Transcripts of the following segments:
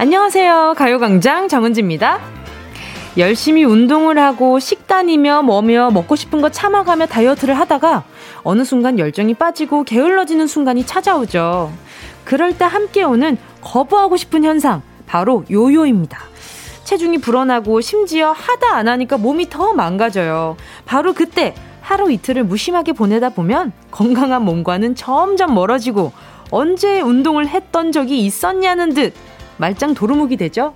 안녕하세요. 가요광장 정은지입니다. 열심히 운동을 하고 식단이며 뭐며 먹고 싶은 거 참아가며 다이어트를 하다가 어느 순간 열정이 빠지고 게을러지는 순간이 찾아오죠. 그럴 때 함께 오는 거부하고 싶은 현상, 바로 요요입니다. 체중이 불어나고 심지어 하다 안 하니까 몸이 더 망가져요. 바로 그때 하루 이틀을 무심하게 보내다 보면 건강한 몸과는 점점 멀어지고 언제 운동을 했던 적이 있었냐는 듯 말짱 도루묵이 되죠?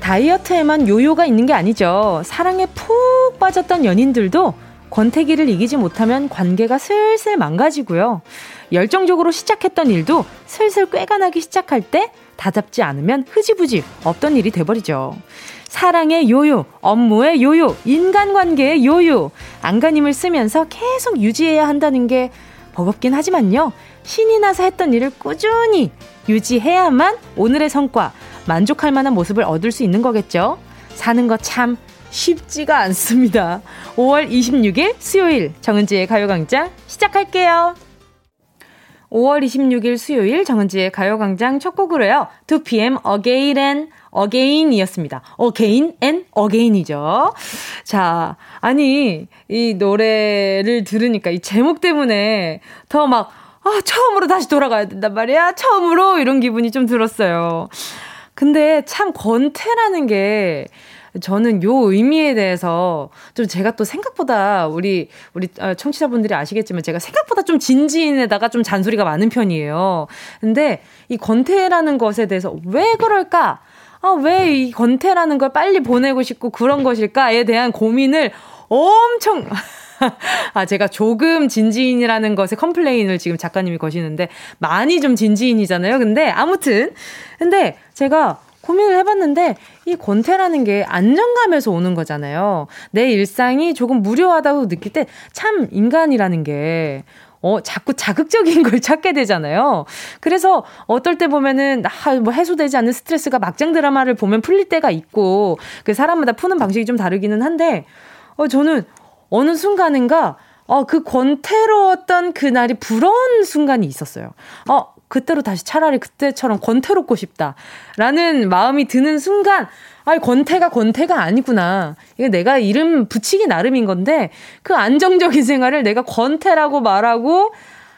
다이어트에만 요요가 있는 게 아니죠. 사랑에 푹 빠졌던 연인들도 권태기를 이기지 못하면 관계가 슬슬 망가지고요. 열정적으로 시작했던 일도 슬슬 꾀가 나기 시작할 때 다잡지 않으면 흐지부지 없던 일이 돼버리죠. 사랑의 요요, 업무의 요요, 인간관계의 요요, 안간힘을 쓰면서 계속 유지해야 한다는 게 버겁긴 하지만요. 신이 나서 했던 일을 꾸준히 유지해야만 오늘의 성과, 만족할 만한 모습을 얻을 수 있는 거겠죠. 사는 거 참 쉽지가 않습니다. 5월 26일 수요일 정은지의 가요광장 시작할게요. 5월 26일 수요일 정은지의 가요광장 첫 곡으로요. 2PM Again이었습니다. Again and Again이죠. 자, 아니, 이 노래를 들으니까 이 제목 때문에 더 막, 아, 처음으로 다시 돌아가야 된단 말이야. 처음으로 이런 기분이 좀 들었어요. 근데 참 권태라는 게 저는 요 의미에 대해서 좀 제가 또 생각보다 우리 우리 어, 청취자분들이 아시겠지만 제가 생각보다 좀 진지인에다가 좀 잔소리가 많은 편이에요. 근데 이 권태라는 것에 대해서 왜 그럴까? 아, 왜 이 권태라는 걸 빨리 보내고 싶고 그런 것일까에 대한 고민을 엄청 아, 제가 조금 진지인이라는 것에 컴플레인을 지금 작가님이 거시는데 많이 좀 진지인이잖아요. 근데 아무튼 근데 제가 고민을 해봤는데 이 권태라는 게 안정감에서 오는 거잖아요. 내 일상이 조금 무료하다고 느낄 때 참 인간이라는 게 어, 자꾸 자극적인 걸 찾게 되잖아요. 그래서 어떨 때 보면은, 아, 뭐 해소되지 않는 스트레스가 막장 드라마를 보면 풀릴 때가 있고, 그 사람마다 푸는 방식이 좀 다르기는 한데, 어, 저는 어느 순간인가, 어, 그 권태로웠던 그날이 부러운 순간이 있었어요. 어, 그때로 다시 차라리 그때처럼 권태롭고 싶다. 라는 마음이 드는 순간, 아이, 권태가 권태가 아니구나. 이게 내가 이름 붙이기 나름인 건데, 그 안정적인 생활을 내가 권태라고 말하고,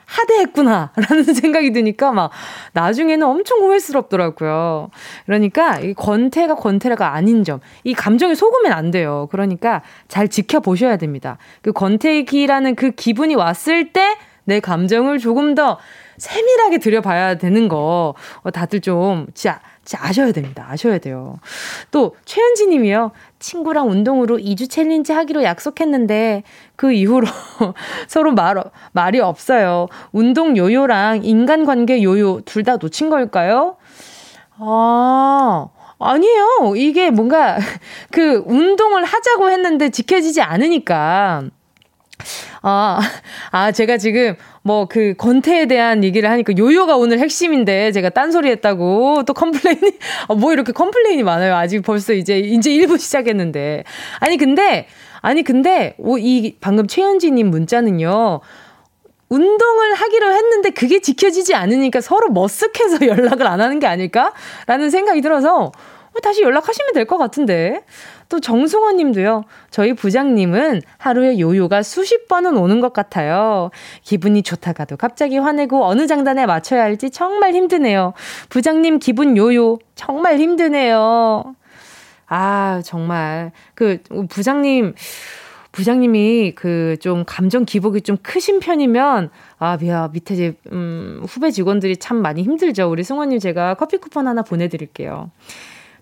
하대했구나. 라는 생각이 드니까 막, 나중에는 엄청 후회스럽더라고요. 그러니까, 이 권태가 권태가 아닌 점. 이 감정에 속으면 안 돼요. 그러니까, 잘 지켜보셔야 됩니다. 그 권태기라는 그 기분이 왔을 때, 내 감정을 조금 더 세밀하게 들여봐야 되는 거 어, 다들 좀 진짜, 진짜 아셔야 됩니다. 아셔야 돼요. 또 최현지 님이요. 친구랑 운동으로 2주 challenge 하기로 약속했는데 그 이후로 서로 말, 말이 없어요. 운동 요요랑 인간관계 요요 둘 다 놓친 걸까요? 아, 아니에요. 이게 뭔가 그 운동을 하자고 했는데 지켜지지 않으니까 아, 아, 제가 지금 뭐 그 권태에 대한 얘기를 하니까 요요가 오늘 핵심인데 제가 딴소리 했다고 또 complain이, 아, 뭐 이렇게 complain이 많아요. 아직 벌써 이제, 이제 1부 시작했는데. 아니, 근데, 아니, 근데, 오, 이 방금 최현지님 문자는요. 운동을 하기로 했는데 그게 지켜지지 않으니까 서로 머쓱해서 연락을 안 하는 게 아닐까? 라는 생각이 들어서 뭐 다시 연락하시면 될 것 같은데. 또 정승원 님도요. 저희 부장님은 하루에 요요가 수십 번은 오는 것 같아요. 기분이 좋다가도 갑자기 화내고 어느 장단에 맞춰야 할지 정말 힘드네요. 부장님 기분 요요 정말 힘드네요. 아, 정말. 그, 부장님, 부장님이 그 좀 감정 기복이 좀 크신 편이면 아, 미야 밑에 이제 음, 후배 직원들이 참 많이 힘들죠. 우리 승원님 제가 커피 쿠폰 하나 보내드릴게요.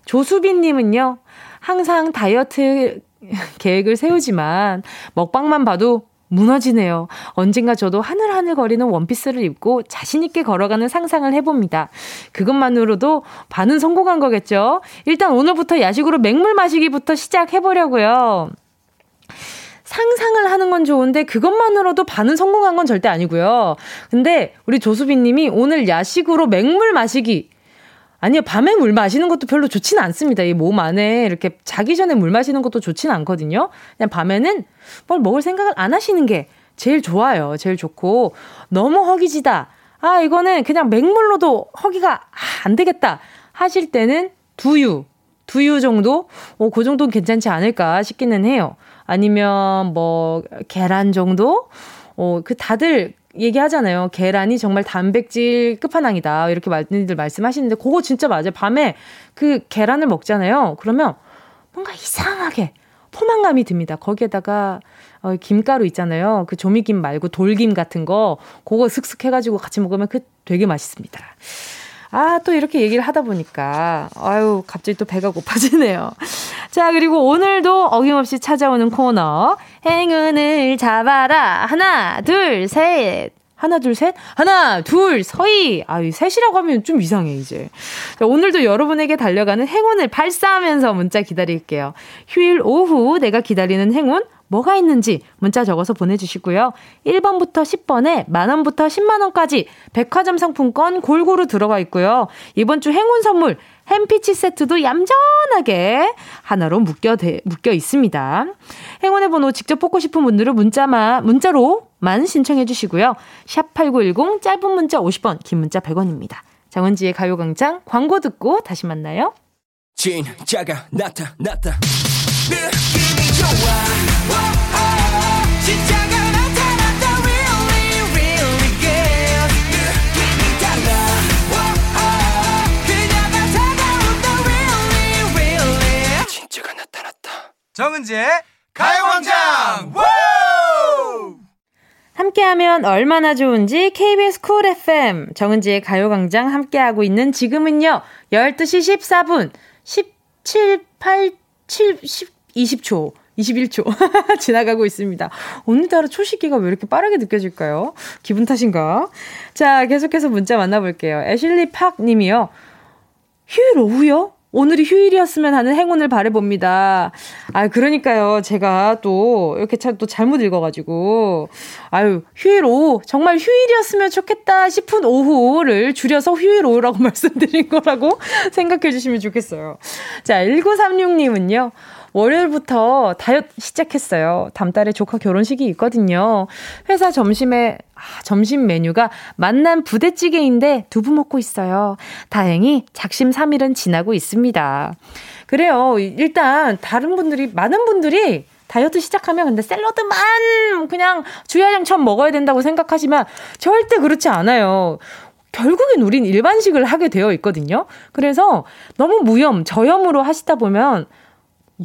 조수빈 님은요. 항상 다이어트 계획을 세우지만 먹방만 봐도 무너지네요. 언젠가 저도 하늘하늘 거리는 원피스를 입고 자신있게 걸어가는 상상을 해봅니다. 그것만으로도 반은 성공한 거겠죠? 일단 오늘부터 야식으로 맹물 마시기부터 시작해보려고요. 상상을 하는 건 좋은데 그것만으로도 반은 성공한 건 절대 아니고요. 근데 우리 조수빈 님이 오늘 야식으로 맹물 마시기 아니요, 밤에 물 마시는 것도 별로 좋지는 않습니다. 이 몸 안에 이렇게 자기 전에 물 마시는 것도 좋지는 않거든요. 그냥 밤에는 뭘 먹을 생각을 안 하시는 게 제일 좋아요. 제일 좋고, 너무 허기지다. 아, 이거는 그냥 맹물로도 허기가 안 되겠다. 하실 때는 두유, 두유 정도? 어, 그 정도는 괜찮지 않을까 싶기는 해요. 아니면 뭐, 계란 정도? 어, 그 다들 얘기하잖아요. 계란이 정말 단백질 끝판왕이다. 이렇게 많이들 말씀하시는데, 그거 진짜 맞아요. 밤에 그 계란을 먹잖아요. 그러면 뭔가 이상하게 포만감이 듭니다. 거기에다가 어, 김가루 있잖아요. 그 조미김 말고 돌김 같은 거, 그거 슥슥 해가지고 같이 먹으면 그 되게 맛있습니다. 아, 또 이렇게 얘기를 하다 보니까, 아유, 갑자기 또 배가 고파지네요. 자, 그리고 오늘도 어김없이 찾아오는 코너, 행운을 잡아라. 하나, 둘, 셋. 하나, 둘, 셋. 하나, 둘, 서희. 아, 셋이라고 하면 좀 이상해, 이제. 자, 오늘도 여러분에게 달려가는 행운을 발사하면서 문자 기다릴게요. 휴일 오후 내가 기다리는 행운, 뭐가 있는지 문자 적어서 보내주시고요. 1번부터 10번에 만원부터 10만원까지 백화점 상품권 골고루 들어가 있고요. 이번 주 행운 선물 햄피치 세트도 얌전하게 하나로 묶여, 대, 묶여 있습니다. 행운의 번호 직접 뽑고 싶은 분들은 문자만, 문자로만 신청해 주시고요. 샵8910 짧은 문자 50원, 긴 문자 100원입니다. 장원지의 가요광장 광고 듣고 다시 만나요. 진짜가 나타났다. 느낌이 좋아. 정은지의 가요광장! 함께하면 얼마나 좋은지 KBS 쿨 FM 정은지의 가요광장 함께하고 있는 지금은요 12시 14분 17, 8, 7, 10, 20초 21초 지나가고 있습니다. 오늘따라 초식기가 왜 이렇게 빠르게 느껴질까요? 기분 탓인가? 자, 계속해서 문자 만나볼게요. 애슐리 팍 님이요. 휴일 오후요? 오늘이 휴일이었으면 하는 행운을 바래봅니다. 아, 그러니까요. 제가 또 이렇게 참 또 잘못 읽어가지고. 아유, 휴일 오후. 정말 휴일이었으면 좋겠다 싶은 오후를 줄여서 휴일 오후라고 말씀드린 거라고 생각해 주시면 좋겠어요. 자, 1936님은요. 월요일부터 다이어트 시작했어요. 다음 달에 조카 결혼식이 있거든요. 회사 점심에 아, 점심 메뉴가 만난 부대찌개인데 두부 먹고 있어요. 다행히 작심 3일은 지나고 있습니다. 그래요. 일단 다른 분들이 많은 분들이 다이어트 시작하면 근데 샐러드만 그냥 주야장처럼 먹어야 된다고 생각하지만 절대 그렇지 않아요. 결국엔 우린 일반식을 하게 되어 있거든요. 그래서 너무 무염, 저염으로 하시다 보면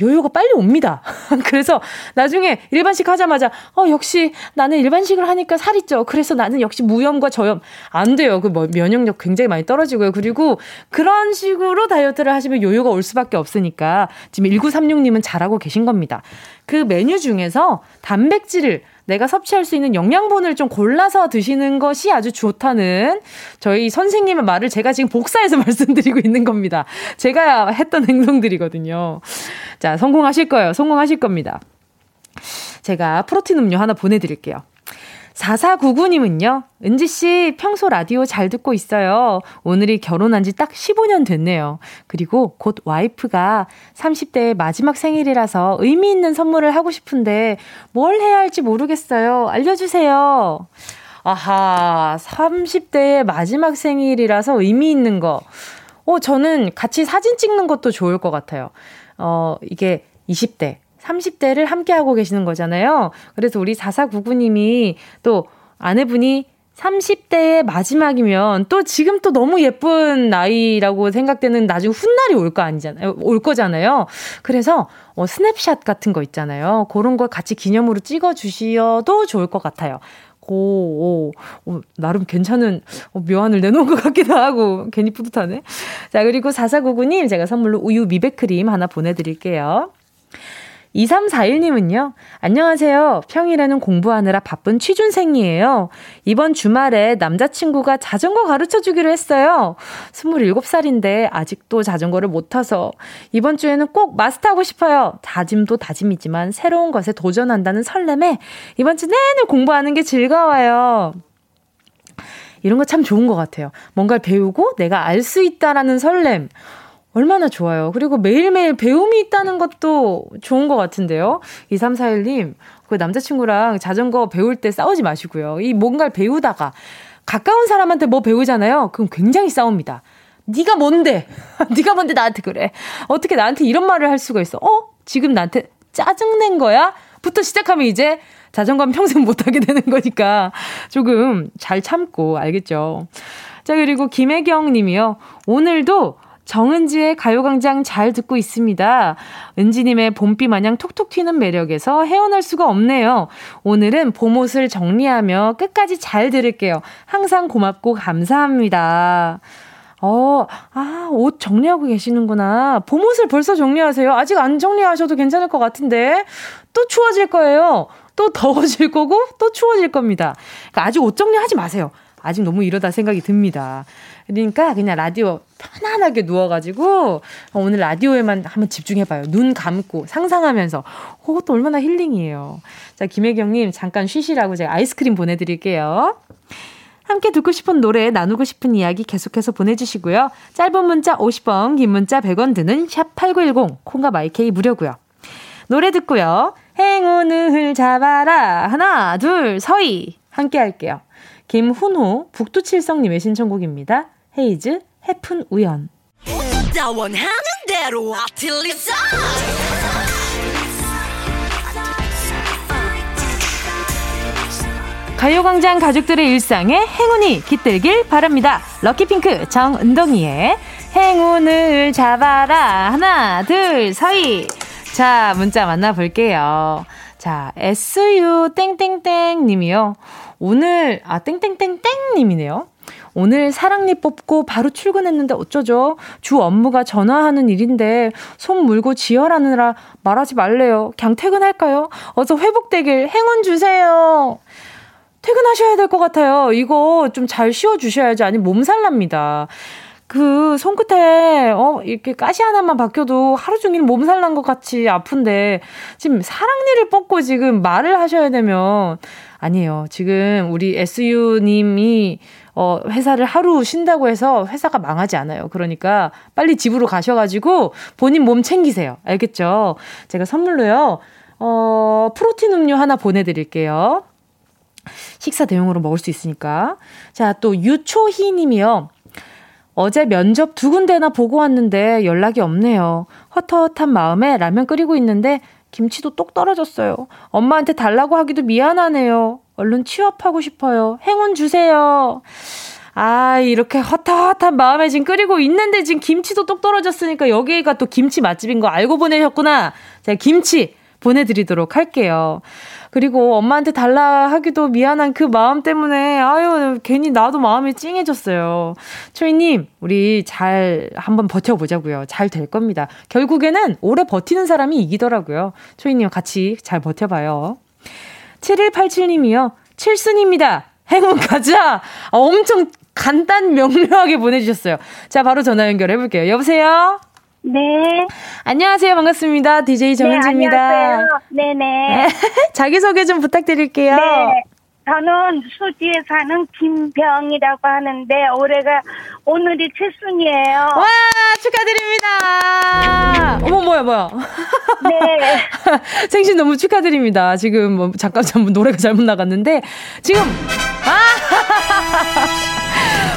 요요가 빨리 옵니다. 그래서 나중에 일반식 하자마자 어 역시 나는 일반식을 하니까 살이 쪄. 그래서 나는 역시 무염과 저염 안 돼요. 그 뭐 면역력 굉장히 많이 떨어지고요. 그리고 그런 식으로 다이어트를 하시면 요요가 올 수밖에 없으니까 지금 1936님은 잘하고 계신 겁니다. 그 메뉴 중에서 단백질을 내가 섭취할 수 있는 영양분을 좀 골라서 드시는 것이 아주 좋다는 저희 선생님의 말을 제가 지금 복사해서 말씀드리고 있는 겁니다. 제가 했던 행동들이거든요. 자, 성공하실 거예요. 성공하실 겁니다. 제가 프로틴 음료 하나 보내드릴게요. 4499님은요, 은지씨 평소 라디오 잘 듣고 있어요. 오늘이 결혼한 지 딱 15년 됐네요. 그리고 곧 와이프가 30대의 마지막 생일이라서 의미 있는 선물을 하고 싶은데 뭘 해야 할지 모르겠어요. 알려주세요. 아하, 30대의 마지막 생일이라서 의미 있는 거. 어, 저는 같이 사진 찍는 것도 좋을 것 같아요. 어, 이게 20대, 30대를 함께하고 계시는 거잖아요. 그래서 우리 4499님이 또 아내분이 30대의 마지막이면 또 지금 또 너무 예쁜 나이라고 생각되는 나중 훗날이 올 거 아니잖아요. 올 거잖아요. 그래서 어, 스냅샷 같은 거 있잖아요. 그런 걸 같이 기념으로 찍어 주셔도 좋을 것 같아요. 오, 오, 오, 나름 괜찮은 어, 묘안을 내놓은 것 같기도 하고 괜히 뿌듯하네. 자, 그리고 4499님 제가 선물로 우유 미백크림 하나 보내드릴게요. 2341님은요, 안녕하세요. 평일에는 공부하느라 바쁜 취준생이에요. 이번 주말에 남자친구가 자전거 가르쳐 주기로 했어요. 27살인데 아직도 자전거를 못 타서 이번 주에는 꼭 마스터하고 싶어요. 다짐도 다짐이지만 새로운 것에 도전한다는 설렘에 이번 주 내내 공부하는 게 즐거워요. 이런 거 참 좋은 것 같아요. 뭔가를 배우고 내가 알 수 있다라는 설렘. 얼마나 좋아요. 그리고 매일매일 배움이 있다는 것도 좋은 것 같은데요. 2341님, 그 남자친구랑 자전거 배울 때 싸우지 마시고요. 이 뭔가를 배우다가 가까운 사람한테 뭐 배우잖아요. 그럼 굉장히 싸웁니다. 네가 뭔데? 네가 뭔데 나한테 그래? 어떻게 나한테 이런 말을 할 수가 있어? 어? 지금 나한테 짜증낸 거야? 부터 시작하면 이제 자전거는 평생 못하게 되는 거니까 조금 잘 참고 알겠죠? 자, 그리고 김혜경 님이요. 오늘도 정은지의 가요광장 잘 듣고 있습니다. 은지님의 봄비 마냥 톡톡 튀는 매력에서 헤어날 수가 없네요. 오늘은 봄옷을 정리하며 끝까지 잘 들을게요. 항상 고맙고 감사합니다. 어, 아, 옷 정리하고 계시는구나. 봄옷을 벌써 정리하세요. 아직 안 정리하셔도 괜찮을 것 같은데. 또 추워질 거예요. 또 더워질 거고, 또 추워질 겁니다. 그러니까 아직 옷 정리하지 마세요. 아직 너무 이르다 생각이 듭니다. 그러니까 그냥 라디오 편안하게 누워가지고 오늘 라디오에만 한번 집중해봐요. 눈 감고 상상하면서. 그것도 얼마나 힐링이에요. 자, 김혜경님 잠깐 쉬시라고 제가 아이스크림 보내드릴게요. 함께 듣고 싶은 노래, 나누고 싶은 이야기 계속해서 보내주시고요. 짧은 문자 50원, 긴 문자 100원 드는 샵8910, 콩과 마이케이 무료고요. 노래 듣고요. 행운을 잡아라. 하나, 둘, 서희. 함께 할게요. 김훈호, 북두칠성님의 신청곡입니다. 헤이즈, 해픈 우연. 가요광장 가족들의 일상에 행운이 깃들길 바랍니다. 럭키핑크 정은동이의 행운을 잡아라. 하나, 둘, 서희. 자, 문자 만나볼게요. 자, SU 땡땡땡 님이요. 오늘, 아, 땡땡땡땡 님이네요. 오늘 사랑니 뽑고 바로 출근했는데 어쩌죠? 주 업무가 전화하는 일인데 손 물고 지혈하느라 말하지 말래요. 그냥 퇴근할까요? 어서 회복되길 행운 주세요. 퇴근하셔야 될 것 같아요. 이거 좀 잘 쉬어주셔야지. 아니, 몸살 납니다. 그 손끝에 어 이렇게 가시 하나만 박혀도 하루 종일 몸살 난 것 같이 아픈데 지금 사랑니를 뽑고 지금 말을 하셔야 되면 아니에요. 지금 우리 SU 님이 어 회사를 하루 쉰다고 해서 회사가 망하지 않아요. 그러니까 빨리 집으로 가셔 가지고 본인 몸 챙기세요. 알겠죠? 제가 선물로요. 어 프로틴 음료 하나 보내 드릴게요. 식사 대용으로 먹을 수 있으니까. 자, 또 유초희 님이요. 어제 면접 두 군데나 보고 왔는데 연락이 없네요. 헛헛한 마음에 라면 끓이고 있는데 김치도 똑 떨어졌어요. 엄마한테 달라고 하기도 미안하네요. 얼른 취업하고 싶어요. 행운 주세요. 아, 이렇게 헛헛한 마음에 지금 끓이고 있는데 지금 김치도 똑 떨어졌으니까 여기가 또 김치 맛집인 거 알고 보내셨구나. 제가 김치 보내드리도록 할게요. 그리고 엄마한테 달라 하기도 미안한 그 마음 때문에 아유 괜히 나도 마음이 찡해졌어요. 초이님 우리 잘 한번 버텨보자고요. 잘 될 겁니다. 결국에는 오래 버티는 사람이 이기더라고요. 초이님 같이 잘 버텨봐요. 7187님이요. 칠순입니다. 행운 가자. 아, 엄청 간단 명료하게 보내주셨어요. 자 바로 전화 연결해 볼게요. 여보세요. 네. 안녕하세요. 반갑습니다. DJ 정은지입니다. 네, 안녕하세요. 네네. 자기소개 좀 부탁드릴게요. 네. 저는 수지에 사는 김병이라고 하는데 올해가 오늘이 칠순이에요. 와 축하드립니다. 어머 뭐야 뭐야. 네. 생신 너무 축하드립니다. 지금 뭐 잠깐 잠깐 노래가 잘못 나갔는데 지금 아.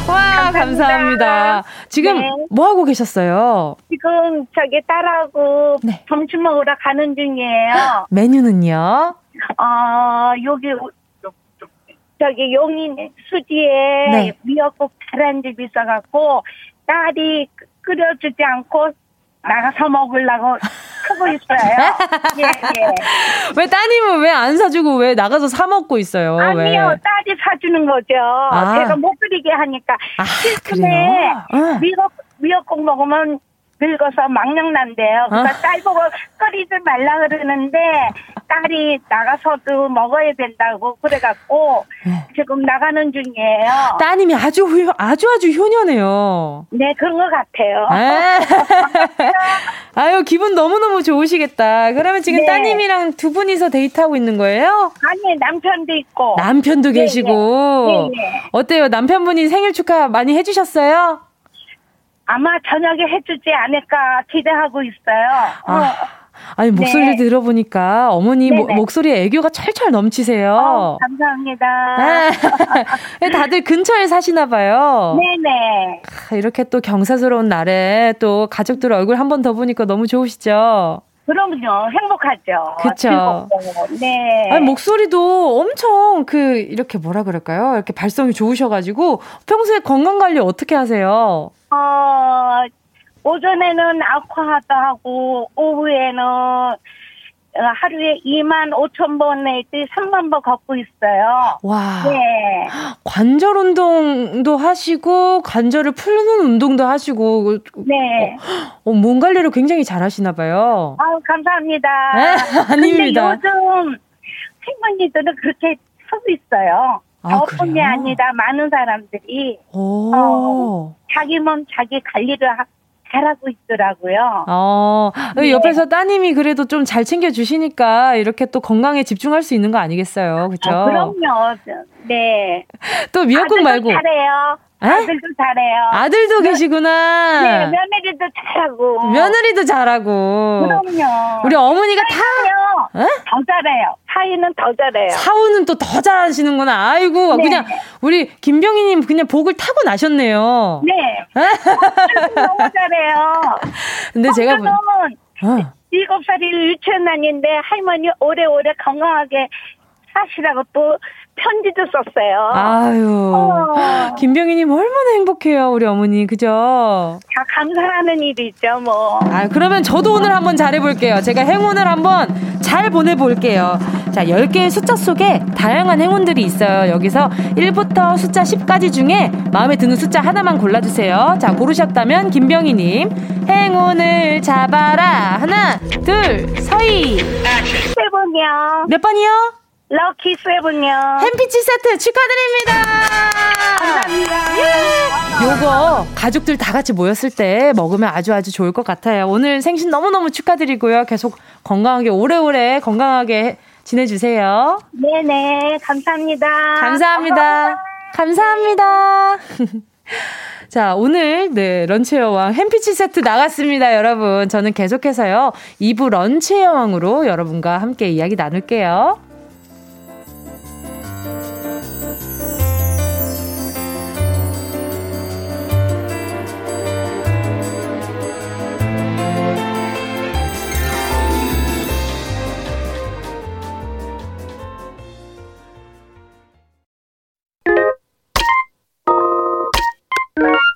와 감사합니다. 감사합니다. 지금 네. 뭐 하고 계셨어요? 지금 저기 딸하고 네. 점심 먹으러 가는 중이에요. 메뉴는요? 어 여기 저기 용인 수지에 네. 미역국 잘한 집 있어갖고 딸이 끓여주지 않고 나가서 먹으려고 크고 있어요. 예, 예. 왜 따님은 왜 안 사주고 왜 나가서 사 먹고 있어요? 아니요, 왜? 딸이 사주는 거죠. 아. 제가 못 끓이게 하니까. 아, 실컷에 어. 미역, 미역국 먹으면 늙어서 망령난대요. 그러니까 어? 딸 보고 끓이지 말라 그러는데 딸이 나가서도 먹어야 된다고 그래갖고 네. 지금 나가는 중이에요. 따님이 아주 후, 아주 아주 효녀네요. 네, 그런 것 같아요. 아. 아유, 기분 너무 너무 좋으시겠다. 그러면 지금 네. 따님이랑 두 분이서 데이트하고 있는 거예요? 아니, 남편도 있고. 남편도 네, 계시고. 네. 네. 어때요? 남편분이 생일 축하 많이 해주셨어요? 아마 저녁에 해주지 않을까 기대하고 있어요. 아. 어. 아니 목소리 네. 들어보니까 어머니 모, 목소리에 애교가 철철 넘치세요. 어, 감사합니다. 네. 다들 근처에 사시나 봐요. 네네. 이렇게 또 경사스러운 날에 또 가족들 얼굴 한 번 더 보니까 너무 좋으시죠? 그럼요. 행복하죠. 그쵸. 네. 아니, 목소리도 엄청 그, 이렇게 뭐라 그럴까요? 이렇게 발성이 좋으셔가지고 평소에 건강 관리 어떻게 하세요? 어, 오전에는 아쿠아도 하고 오후에는 어, 하루에 2만 5천 번 내지 3만 번 걷고 있어요. 와. 네. 관절 운동도 하시고 관절을 풀는 운동도 하시고 네. 어, 몸 관리를 굉장히 잘 하시나 봐요. 아, 감사합니다. 네? 아닙니다. 근데 요즘 할머니들은 그렇게 하고 있어요. 아, 저뿐이 아니라 많은 사람들이 어, 자기 몸 자기 관리를 하, 잘하고 있더라고요. 어, 네. 옆에서 따님이 그래도 좀 잘 챙겨주시니까 이렇게 또 건강에 집중할 수 있는 거 아니겠어요? 그죠? 아, 그럼요. 네. 또 미역국 말고. 잘해요. 아들도 잘해요. 아들도 며, 계시구나. 네, 며느리도 잘하고. 며느리도 잘하고. 그럼요. 우리 어머니가 다. 에? 더 잘해요. 사위는 더 잘해요. 사우는 또 더 잘하시는구나. 아이고, 네. 그냥 우리 김병희님 그냥 복을 타고 나셨네요. 네. 너무 잘해요. 근데 제가 보. 어. 일곱 살이 유치원 다니는데 할머니 오래오래 건강하게 사시라고 또 편지도 썼어요. 아유. 어. 김병희님 얼마나 행복해요, 우리 어머니. 그죠? 다 감사하는 일이죠, 뭐. 아 그러면 저도 오늘 한번 잘해볼게요. 제가 행운을 한번 잘 보내볼게요. 자, 10개의 숫자 속에 다양한 행운들이 있어요. 여기서 1부터 숫자 10까지 중에 마음에 드는 숫자 하나만 골라주세요. 자, 고르셨다면 김병희님. 행운을 잡아라. 하나, 둘, 서희. 세 번이요. 몇 번이요? 럭키 세븐요. 햄피치 세트 축하드립니다. 감사합니다. 예. 요거 가족들 다 같이 모였을 때 먹으면 아주 아주 좋을 것 같아요. 오늘 생신 너무너무 축하드리고요. 계속 건강하게 오래오래 건강하게 지내주세요. 네네. 감사합니다. 감사합니다. 감사합니다. 감사합니다. 자, 오늘, 네, 런치 여왕 햄피치 세트 나갔습니다, 여러분. 저는 계속해서요, 2부 런치 여왕으로 여러분과 함께 이야기 나눌게요.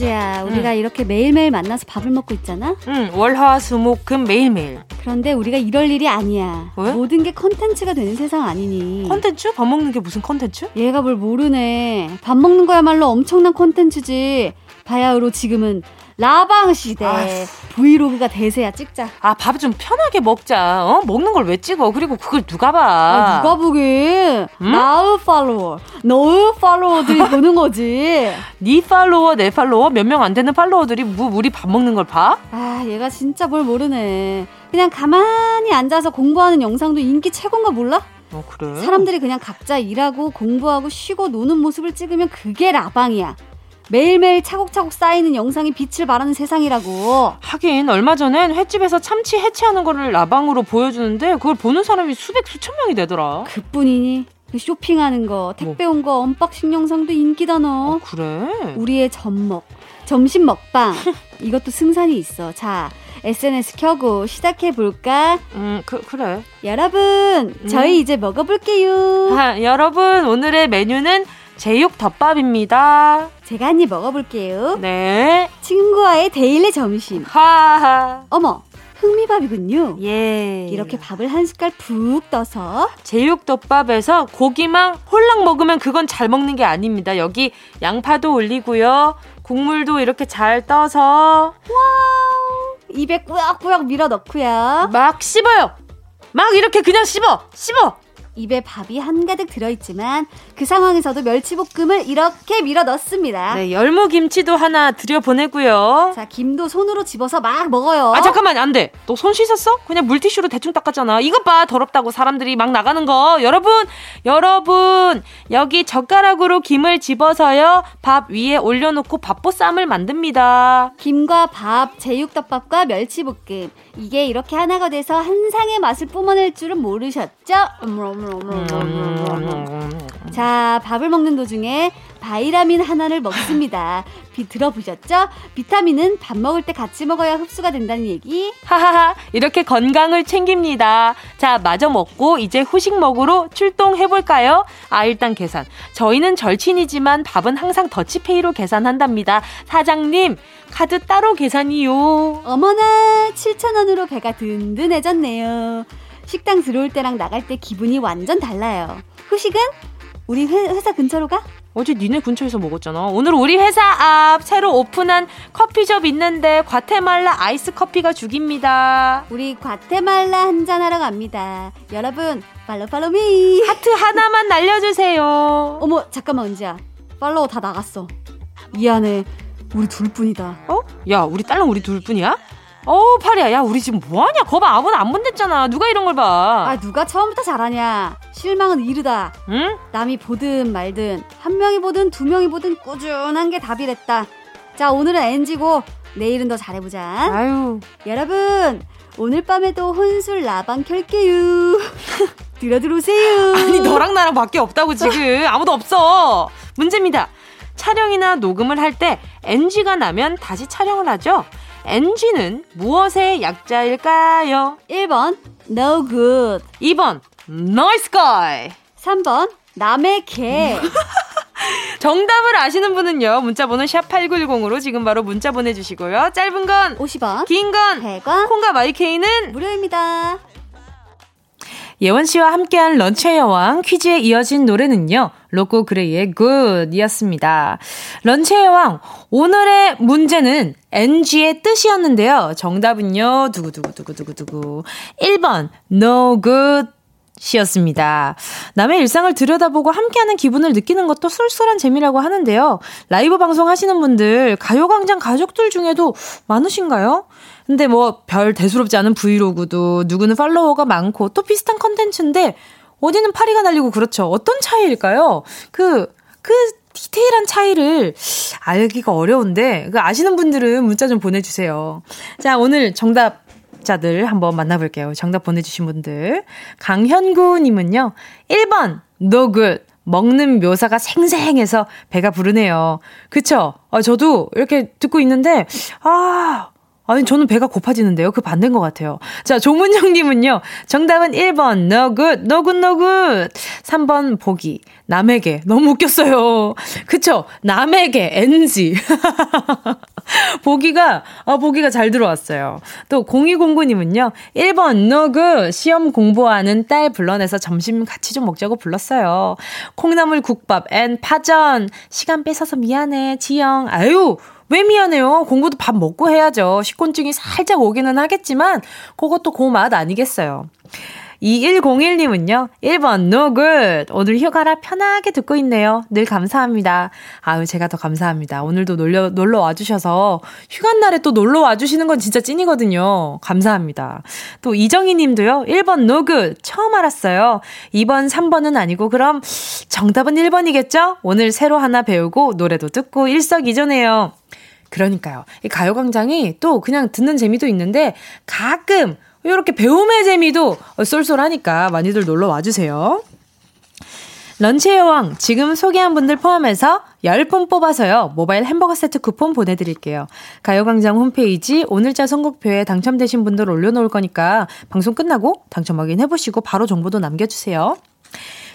은지야, 우리가 응. 이렇게 매일매일 만나서 밥을 먹고 있잖아? 응, 월화 수 목 금 매일매일. 그런데 우리가 이럴 일이 아니야. 왜? 모든 게 컨텐츠가 되는 세상 아니니. 컨텐츠? 밥 먹는 게 무슨 컨텐츠? 얘가 뭘 모르네. 밥 먹는 거야말로 엄청난 컨텐츠지. 바야흐로 지금은 라방 시대. 아, vlog가 대세야 찍자. 아, 밥 좀 편하게 먹자. 어? 먹는 걸 왜 찍어? 그리고 그걸 누가 봐? 아, 누가 보게? 음? 나의 팔로워, 너의 follower들이 보는 거지. 네 팔로워, 내 팔로워 몇 명 안 되는 follower들이 뭐 우리 밥 먹는 걸 봐? 아, 얘가 진짜 뭘 모르네. 그냥 가만히 앉아서 공부하는 영상도 인기 최고인 거 몰라? 어, 그래? 사람들이 그냥 각자 일하고 공부하고 쉬고 노는 모습을 찍으면 그게 라방이야. 매일매일 차곡차곡 쌓이는 영상이 빛을 발하는 세상이라고. 하긴 얼마 전엔 횟집에서 참치 해체하는 거를 라방으로 보여주는데 그걸 보는 사람이 수백 수천 명이 되더라. 그뿐이니 그 쇼핑하는 거, 택배 뭐. 온거 unboxing 영상도 인기다 너. 어, 그래? 우리의 점먹, 점심 먹방 이것도 승산이 있어. 자, SNS 켜고 시작해 볼까? 음, 그, 그래. 여러분, 음. 저희 이제 먹어볼게요. 아, 여러분, 오늘의 메뉴는 제육 덮밥입니다. 제가 한 입 먹어볼게요. 네. 친구와의 daily 점심. 하하. 어머, 흑미밥이군요. 예. 이렇게 밥을 한 숟갈 푹 떠서 제육덮밥에서 고기만 홀랑 먹으면 그건 잘 먹는 게 아닙니다. 여기 양파도 올리고요. 국물도 이렇게 잘 떠서 와 입에 꾸역꾸역 밀어 넣고요. 막 씹어요. 막 이렇게 그냥 씹어. 씹어. 입에 밥이 한가득 들어있지만 그 상황에서도 멸치볶음을 이렇게 밀어 넣습니다. 네, 열무 김치도 하나 들여 보내고요. 자, 김도 손으로 집어서 막 먹어요. 아, 잠깐만, 안 돼. 너 손 씻었어? 그냥 물티슈로 대충 닦았잖아. 이것 봐, 더럽다고 사람들이 막 나가는 거. 여러분, 여러분, 여기 젓가락으로 김을 집어서요. 밥 위에 올려놓고 밥보쌈을 만듭니다. 김과 밥, 제육덮밥과 멸치볶음. 이게 이렇게 하나가 돼서 한 상의 맛을 뿜어낼 줄은 모르셨죠? 자, 밥을 먹는 도중에 바이라민 하나를 먹습니다. 비 들어보셨죠? 비타민은 밥 먹을 때 같이 먹어야 흡수가 된다는 얘기. 하하하, 이렇게 건강을 챙깁니다. 자, 마저 먹고 이제 후식 먹으러 출동해볼까요? 아, 일단 계산. 저희는 절친이지만 밥은 항상 더치페이로 계산한답니다. 사장님, 카드 따로 계산이요. 어머나, 7,000원으로 배가 든든해졌네요. 식당 들어올 때랑 나갈 때 기분이 완전 달라요. 후식은? 우리 회, 회사 근처로 가? 어제 니네 근처에서 먹었잖아. 오늘 우리 회사 앞 새로 오픈한 커피숍 있는데 과테말라 아이스 커피가 죽입니다. 우리 과테말라 한잔 하러 갑니다. 여러분, follow follow me. 하트 하나만 날려주세요. 어머, 잠깐만, 은지야. 팔로우 다 나갔어. 미안해. 우리 둘뿐이다. 어? 야, 우리 딸랑 우리 둘뿐이야? 어우 파리야. 야 우리 지금 뭐하냐? 거봐 아무나 안 본댔잖아. 누가 이런 걸봐? 아 누가 처음부터 잘하냐? 실망은 이르다. 응? 남이 보든 말든 한 명이 보든 두 명이 보든 꾸준한 게 답이랬다. 자 오늘은 NG고 내일은 더 잘해보자. 아유. 여러분 오늘 밤에도 혼술 라방 켤게요. 들어 들어오세요. 아니 너랑 나랑 밖에 없다고 지금. 아무도 없어. 문제입니다. 촬영이나 녹음을 할 때 NG가 나면 다시 촬영을 하죠 NG는 무엇의 약자일까요? 1번 no good. 2번 nice guy. 3번 남의 개. 정답을 아시는 분은요 문자 번호 샵 8910으로 지금 바로 문자 보내 주시고요. 짧은 건 50원 긴 건 100원. 콩과 마이케이는 무료입니다 예원 씨와 함께한 런치의 여왕 퀴즈에 이어진 노래는요. 로꼬 그레이의 Good이었습니다. 런치의 여왕 오늘의 문제는 NG의 뜻이었는데요. 정답은요. 두구두구두구두구두구 1번 No Good 시였습니다. 남의 일상을 들여다보고 함께하는 기분을 느끼는 것도 쏠쏠한 재미라고 하는데요. 라이브 방송 하시는 분들 가요광장 가족들 중에도 많으신가요? 근데 뭐 별 대수롭지 않은 브이로그도 누구는 팔로워가 많고 또 비슷한 컨텐츠인데 어디는 파리가 날리고 그렇죠. 어떤 차이일까요? 그, 그 디테일한 차이를 알기가 어려운데 그 아시는 분들은 문자 좀 보내주세요. 자, 오늘 정답 자들 한번 만나볼게요. 정답 보내주신 분들. 강현구님은요, 1번, no good. 먹는 묘사가 생생해서 배가 부르네요. 그쵸? 아, 저도 이렇게 듣고 있는데, 아, 아니, 저는 배가 고파지는데요. 그 반대인 것 같아요. 자, 조문영님은요. 정답은 1번, no good, no good, no good. 3번, 보기. 남에게. 너무 웃겼어요. 그쵸? 남에게, NG. 보기가, 아, 보기가 잘 들어왔어요. 또, 0209님은요. 1번, no good. 시험 공부하는 딸 불러내서 점심 같이 좀 먹자고 불렀어요. 콩나물 국밥 and 파전. 시간 뺏어서 미안해, 지영. 아유, 왜 미안해요? 공부도 밥 먹고 해야죠. 식곤증이 살짝 오기는 하겠지만, 그것도 그맛 아니겠어요. 2101님은요, 1번, no good. 오늘 휴가라 편하게 듣고 있네요. 늘 감사합니다. 아유, 제가 더 감사합니다. 오늘도 놀러, 놀러 와주셔서, 휴가날에 또 놀러 와주시는 건 진짜 찐이거든요. 감사합니다. 또 이정희 님도요, 1번, no good. 처음 알았어요. 2번, 3번은 아니고, 그럼 정답은 1번이겠죠? 오늘 새로 하나 배우고, 노래도 듣고, 일석이조네요. 그러니까요. 이 가요광장이 또 그냥 듣는 재미도 있는데, 가끔, 이렇게 배움의 재미도 쏠쏠하니까 많이들 놀러 와주세요. 런치의 여왕, 지금 소개한 분들 포함해서 10분 뽑아서요. 모바일 햄버거 세트 쿠폰 보내드릴게요. 가요광장 홈페이지 오늘자 선곡표에 당첨되신 분들 올려놓을 거니까 방송 끝나고 당첨 확인해보시고 바로 정보도 남겨주세요.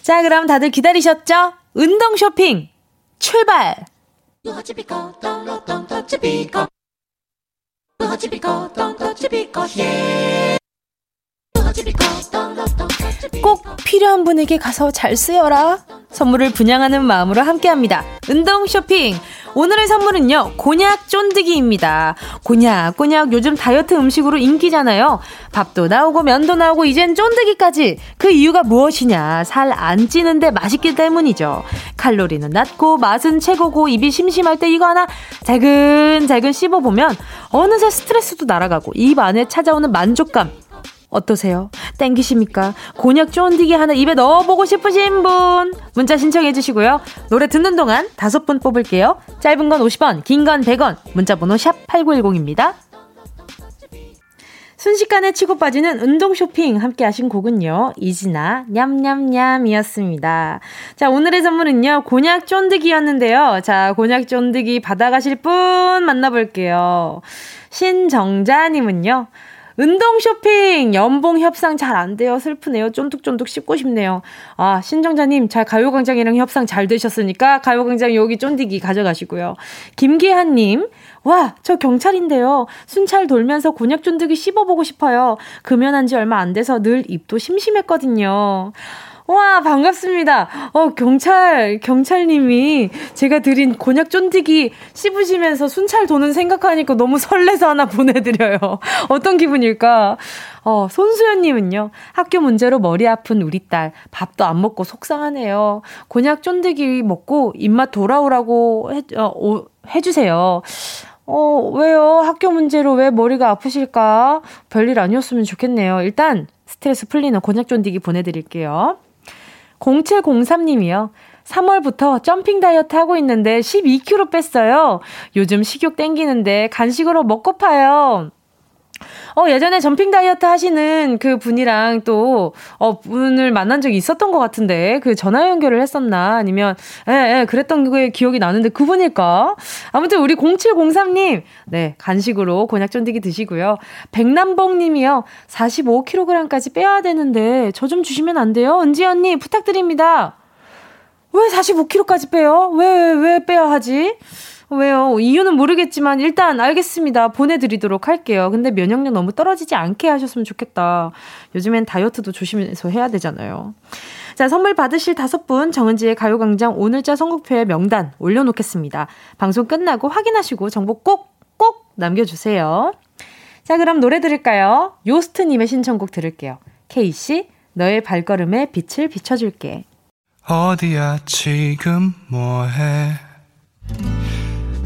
자, 그럼 다들 기다리셨죠? 운동 쇼핑 출발! 꼭 필요한 분에게 가서 잘 쓰여라. 선물을 분양하는 마음으로 함께합니다. 운동 쇼핑. 오늘의 선물은요, 곤약 쫀득이입니다. 곤약, 곤약 요즘 다이어트 음식으로 인기잖아요. 밥도 나오고 면도 나오고 이젠 쫀득이까지. 그 이유가 무엇이냐? 살 안 찌는데 맛있기 때문이죠. 칼로리는 낮고 맛은 최고고 입이 심심할 때 이거 하나 잘근잘근 씹어보면 어느새 스트레스도 날아가고 입 안에 찾아오는 만족감 어떠세요? 땡기십니까? 곤약 쫀디기 하나 입에 넣어보고 싶으신 분 문자 신청해 주시고요. 노래 듣는 동안 다섯 분 뽑을게요. 짧은 건 50원, 긴 건 100원, 문자 번호 샵 8910입니다. 순식간에 치고 빠지는 운동 쇼핑 함께 하신 곡은요. 이진아 냠냠냠이었습니다. 자, 오늘의 선물은요. 곤약 쫀득이였는데요. 자, 곤약 쫀득이 받아가실 분 만나볼게요. 신정자 님은요. 운동 쇼핑 연봉 협상 잘 안 돼요. 슬프네요. 쫀득쫀득 씹고 싶네요. 아, 신정자님, 잘 가요광장이랑 협상 잘 되셨으니까 가요광장 여기 쫀디기 가져가시고요. 김기한님, 와, 저 경찰인데요. 순찰 돌면서 곤약 쫀득이 씹어보고 싶어요. 금연한 지 얼마 안 돼서 늘 입도 심심했거든요. 와, 반갑습니다. 어, 경찰, 경찰님이 제가 드린 곤약 쫀디기 씹으시면서 순찰 도는 생각하니까 너무 설레서 하나 보내드려요. 어떤 기분일까? 어, 손수연님은요, 학교 문제로 머리 아픈 우리 딸, 밥도 안 먹고 속상하네요. 곤약 쫀디기 먹고 입맛 돌아오라고 해, 어, 오, 해주세요. 어, 왜요? 학교 문제로 왜 머리가 아프실까? 별일 아니었으면 좋겠네요. 일단, 스트레스 풀리는 곤약 쫀디기 보내드릴게요. 0703님이요. 3월부터 점핑 다이어트 하고 있는데 12kg 뺐어요. 요즘 식욕 땡기는데 간식으로 먹고파요. 어, 예전에 점핑 다이어트 하시는 그 분이랑 또, 어, 분을 만난 적이 있었던 것 같은데, 그 전화 연결을 했었나? 아니면, 예, 예, 그랬던 게 기억이 나는데 그분일까? 아무튼 우리 0703님, 네, 간식으로 곤약 쫀디기 드시고요. 백남봉 님이요, 45kg까지 빼야 되는데, 저 좀 주시면 안 돼요? 은지 언니, 부탁드립니다. 왜 45kg까지 빼요? 왜, 왜 빼야 하지? 왜요? 이유는 모르겠지만 일단 알겠습니다. 보내드리도록 할게요. 근데 면역력 너무 떨어지지 않게 하셨으면 좋겠다. 요즘엔 다이어트도 조심해서 해야 되잖아요. 자, 선물 받으실 다섯 분 정은지의 가요광장 오늘자 선곡표에 명단 올려놓겠습니다. 방송 끝나고 확인하시고 정보 꼭, 꼭 남겨주세요. 자, 그럼 노래 들을까요? 요스트님의 신청곡 들을게요. 케이씨, 너의 발걸음에 빛을 비춰줄게. 어디야, 지금 뭐해?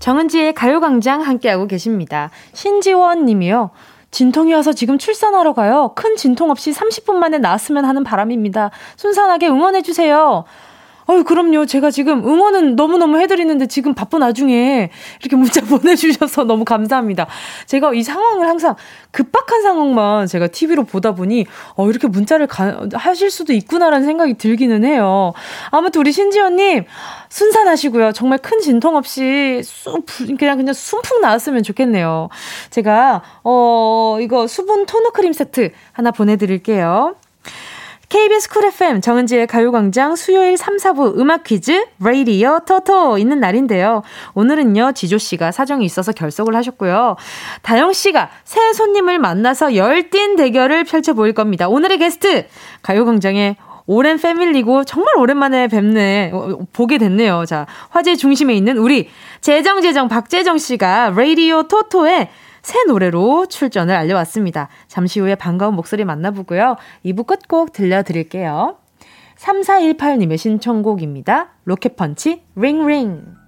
정은지의 가요광장 함께하고 계십니다. 신지원 님이요. 진통이 와서 지금 출산하러 가요. 큰 진통 없이 30분 만에 나았으면 하는 바람입니다. 순산하게 응원해주세요. 어유 그럼요. 제가 지금 응원은 너무너무 해드리는데 지금 바쁜 와중에 이렇게 문자 보내주셔서 너무 감사합니다. 제가 이 상황을 항상 급박한 상황만 제가 TV로 보다 보니 어, 이렇게 문자를 가, 하실 수도 있구나라는 생각이 들기는 해요. 아무튼 우리 신지연님 순산하시고요. 정말 큰 진통 없이 쑥 그냥 그냥 순풍 나왔으면 좋겠네요. 제가 어 이거 수분 토너 크림 세트 하나 보내드릴게요. KBS 쿨 FM 정은지의 가요광장 수요일 3, 4부 음악 퀴즈 레이디어 토토 있는 날인데요. 오늘은요 지조 씨가 사정이 있어서 결석을 하셨고요. 다영 씨가 새 손님을 만나서 열띤 대결을 펼쳐 보일 겁니다. 오늘의 게스트 가요광장의 오랜 패밀리고 정말 오랜만에 뵙네 어, 보게 됐네요. 자 화제 중심에 있는 우리 재정 재정 박재정 씨가 레이디오 토토의 새 노래로 출전을 알려왔습니다. 잠시 후에 반가운 목소리 만나보고요. 2부 끝곡 들려드릴게요. 3418님의 신청곡입니다. 로켓펀치 링링.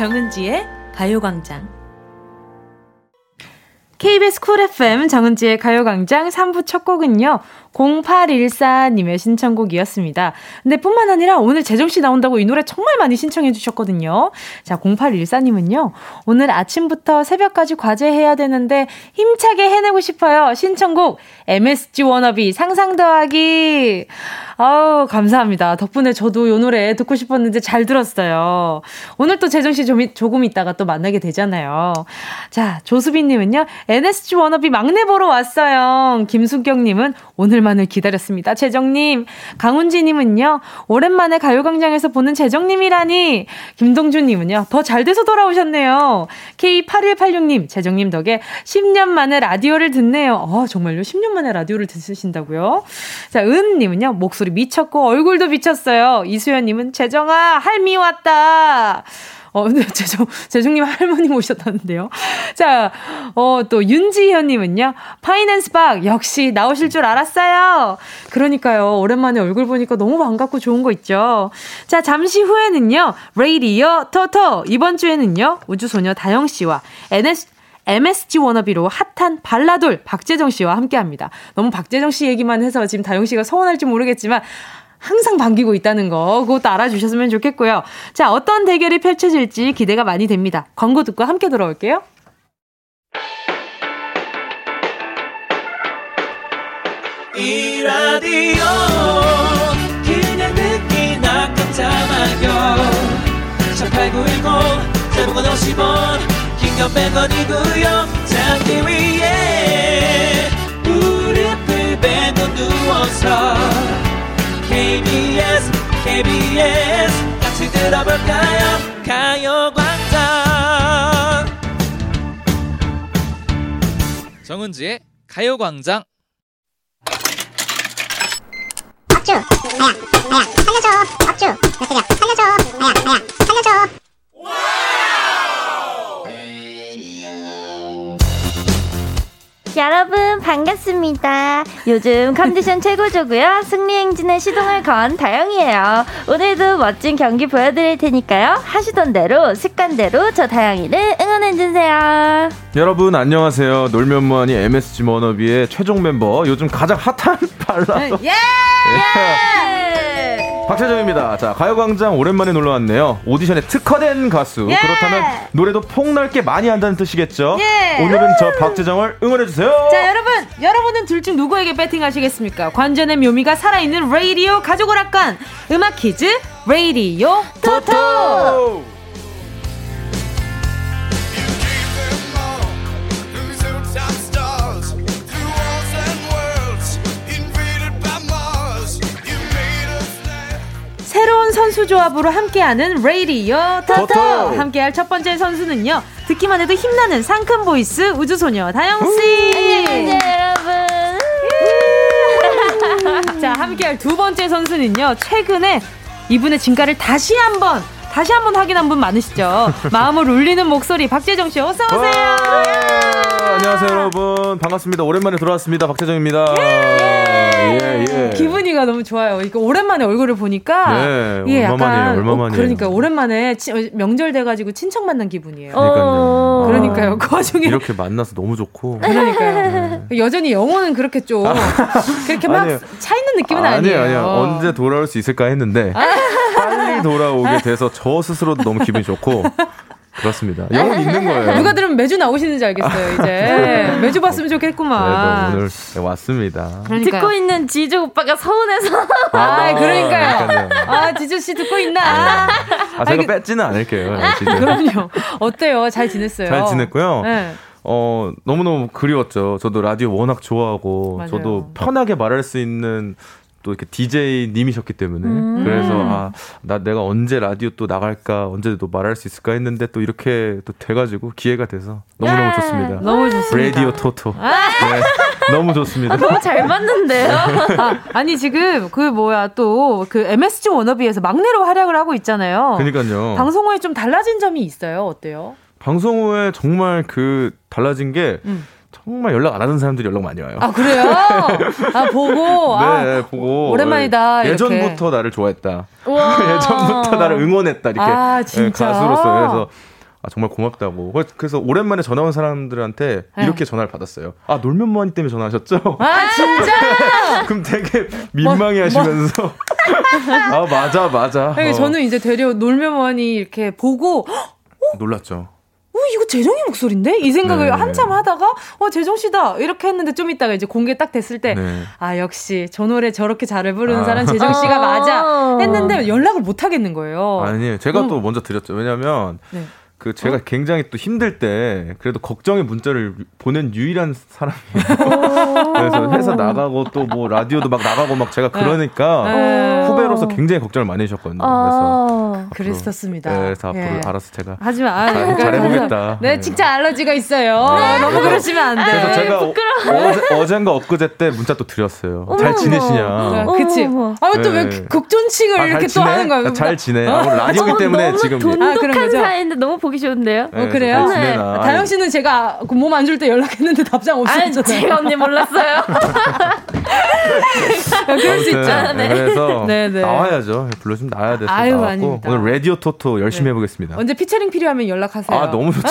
정은지의 가요광장. KBS 쿨 FM 정은지의 가요광장 3부 첫 곡은요. 0814님의 신청곡이었습니다. 근데 뿐만 아니라 오늘 재정씨 나온다고 이 노래 정말 많이 신청해 주셨거든요. 자, 0814님은요. 오늘 아침부터 새벽까지 과제해야 되는데 힘차게 해내고 싶어요. 신청곡 MSG 워너비 상상 더하기. 아우, 감사합니다. 덕분에 저도 이 노래 듣고 싶었는데 잘 들었어요. 오늘 또 재정씨 좀, 조금 있다가 또 만나게 되잖아요. 자, 조수빈님은요. NSG 워너비 막내 보러 왔어요. 김순경님은 오늘 만을 기다렸습니다. 재정님. 강훈지님은요. 오랜만에 가요광장에서 보는 재정님이라니. 김동준님은요. 더 잘 돼서 돌아오셨네요. K8186님. 재정님 덕에 10년 만에 라디오를 듣네요. 어, 정말요? 10년 만에 라디오를 듣으신다고요? 자, 은님은요. 목소리 미쳤고 얼굴도 미쳤어요. 이수연님은 재정아, 할미 왔다. 어, 근데 재정, 재정님 할머니 모셨다는데요. 자, 어, 또 윤지현님은요. 파이낸스 박, 역시 나오실 줄 알았어요. 그러니까요. 오랜만에 얼굴 보니까 너무 반갑고 좋은 거 있죠. 자, 잠시 후에는요. 레이디어 토토. 이번 주에는요. 우주소녀 다영씨와 NS, MSG 워너비로 핫한 발라돌 박재정 씨와 함께 합니다. 너무 박재정 씨 얘기만 해서 지금 다영 씨가 서운할지 모르겠지만 항상 반기고 있다는 거 그것도 알아주셨으면 좋겠고요. 자, 어떤 대결이 펼쳐질지 기대가 많이 됩니다. 광고 듣고 함께 들어올게요. 이 라디오 그냥 듣기나 깜짝마요 18910 대목원 50원 긴건 100원이고요 잠기 위에 무릎을 베고 누워서 KBS KBS. 같이 들어볼까요? 가요광장. 정은지의 가요광장. 박주. 나야 나야 살려줘. 몇 대냐 살려줘. 나야 나야 살려줘 여러분 반갑습니다. 요즘 컨디션 최고조고요. 승리 행진에 시동을 건 다영이에요. 오늘도 멋진 경기 보여드릴 테니까요. 하시던 대로 습관대로 저 다영이를 응원해 주세요. 여러분 안녕하세요. 놀면 뭐하니 MSG 머너비의 최종 멤버 요즘 가장 핫한 발라더 예! 예! 박재정입니다. 자, 가요광장 오랜만에 놀러 왔네요. 오디션에 특화된 가수. 예! 그렇다면 노래도 폭넓게 많이 한다는 뜻이겠죠? 예! 오늘은 저 박재정을 응원해주세요. 자, 여러분. 여러분은 둘 중 누구에게 배팅하시겠습니까? 관전의 묘미가 살아있는 레이디오 가족 오락관. 음악 퀴즈 레이디오 토토! 토토! 선수 조합으로 함께하는 레이디어 토토 함께할 첫 번째 선수는요 듣기만 해도 힘나는 상큼 보이스 우주소녀 다영씨 안녕하세요 여러분 자 함께할 두 번째 선수는요 최근에 이분의 진가를 다시 한번 다시 한번 확인한 분 많으시죠? 마음을 울리는 목소리 박재정 씨 어서 오세요. 안녕하세요 여러분 반갑습니다. 오랜만에 돌아왔습니다. 박재정입니다. 예. 예, 예. 기분이가 너무 좋아요. 이거 오랜만에 얼굴을 보니까 네, 예, 약간 얼마만이에요. 어, 그러니까 오랜만에 치, 어, 명절 돼가지고 친척 만난 기분이에요. 그러니까요. 그러니까요. 그 와중에 이렇게 만나서 너무 좋고. 그러니까요. 네. 여전히 영혼은 그렇게 좀 그렇게 막 차 있는 느낌은 아 니에요. 아니에요. 아니에요. 언제 돌아올 수 있을까 했는데. 아. 빨리 돌아오게 돼서 저 스스로도 너무 기분이 좋고 그렇습니다. 영혼 있는 거예요. 누가 들으면 매주 나오시는지 알겠어요, 이제. 네. 매주 봤으면 좋겠구만. 오늘 왔습니다. 그러니까요. 듣고 있는 지주 오빠가 서운해서. 아, 아 그러니까요. 아, 지주 씨 듣고 있나? 아, 아 제가 그... 뺏지는 않을게요. 아, 그럼요. 어때요? 잘 지냈어요? 잘 지냈고요. 네. 어, 너무너무 그리웠죠. 저도 라디오 워낙 좋아하고, 맞아요. 저도 편하게 말할 수 있는 또 이렇게 DJ님이셨기 때문에. 음. 그래서, 아, 나 내가 언제 라디오 또 나갈까, 언제 또 말할 수 있을까 했는데 또 이렇게 또 돼가지고 기회가 돼서 너무 너무 야. 좋습니다. 너무 좋습니다. 라디오 토토. 네, 너무 좋습니다. 아, 너무 잘 맞는데요? 아, 아니 지금 그 뭐야 또 그 MSG 워너비에서 막내로 활약을 하고 있잖아요. 그니까요. 방송 후에 좀 달라진 점이 있어요. 어때요? 방송 후에 정말 그 달라진 게 음. 정말 연락 안 하는 사람들이 연락 많이 와요. 아 그래요? 아 보고 아, 네, 보고 오랜만이다, 예, 이렇게. 예전부터 나를 좋아했다. 예전부터 나를 응원했다. 이렇게 아, 예, 진짜? 가수로서 그래서 아, 정말 고맙다고. 그래서 오랜만에 전화 온 사람들한테 네. 이렇게 전화를 받았어요. 아 놀면 뭐하니 때문에 전화하셨죠? 아 진짜? 그럼 되게 민망해하시면서 아 맞아 맞아. 아니, 어, 저는 이제 되려 놀면 뭐하니 이렇게 보고 놀랐죠. 어, 이거 재정이 목소리인데? 이 생각을 네. 한참 하다가, 어, 재정 씨다. 이렇게 했는데 좀 있다가 이제 공개 딱 됐을 때, 네. 아, 역시 저 노래 저렇게 잘을 부르는 아. 사람 재정 씨가 맞아. 어. 했는데 연락을 못 하겠는 거예요. 아니 제가 음. 또 먼저 드렸죠. 왜냐면 네. 그 제가 굉장히 또 힘들 때 그래도 걱정의 문자를 보낸 유일한 사람이에요. 그래서 회사 나가고 또 뭐 라디오도 막 나가고 막 제가 그러니까 네. 후배로서 굉장히 걱정을 많이 하셨거든요. 그래서 어. 그랬었습니다. 네, 그래서 앞으로 예. 알아서 제가 하지만, 아, 잘- 그러니까 잘해보겠다. 네, 네. 칭찬 알러지가 있어요. 너무 그러시면 안 그래서 돼. 제가 어, 어젠가 엊그제 때 문자 또 드렸어요. 잘 지내시냐? 아, 그치. 어머. 아, 또왜 네. 극존칭을 아, 이렇게 잘또 하는? 지내? 잘 지내. 어? 아, 오늘 라디오기 어, 때문에 지금 아, 그런 돈독한 거죠? 사이인데 너무 보기 좋은데요? 네, 어, 그래요? 네. 다영 씨는 제가 몸안 좋을 때 연락했는데 답장 아, 없었잖아요. 제가 언니 몰랐어요. 그럴 수 있죠. 네, 그래서 네, 네. 나와야죠. 불러주면 나와야 돼서 아유, 나왔고 아닙니다. 오늘 라디오 토토 열심히 네. 해보겠습니다. 언제 피처링 필요하면 연락하세요. 아 너무 좋죠.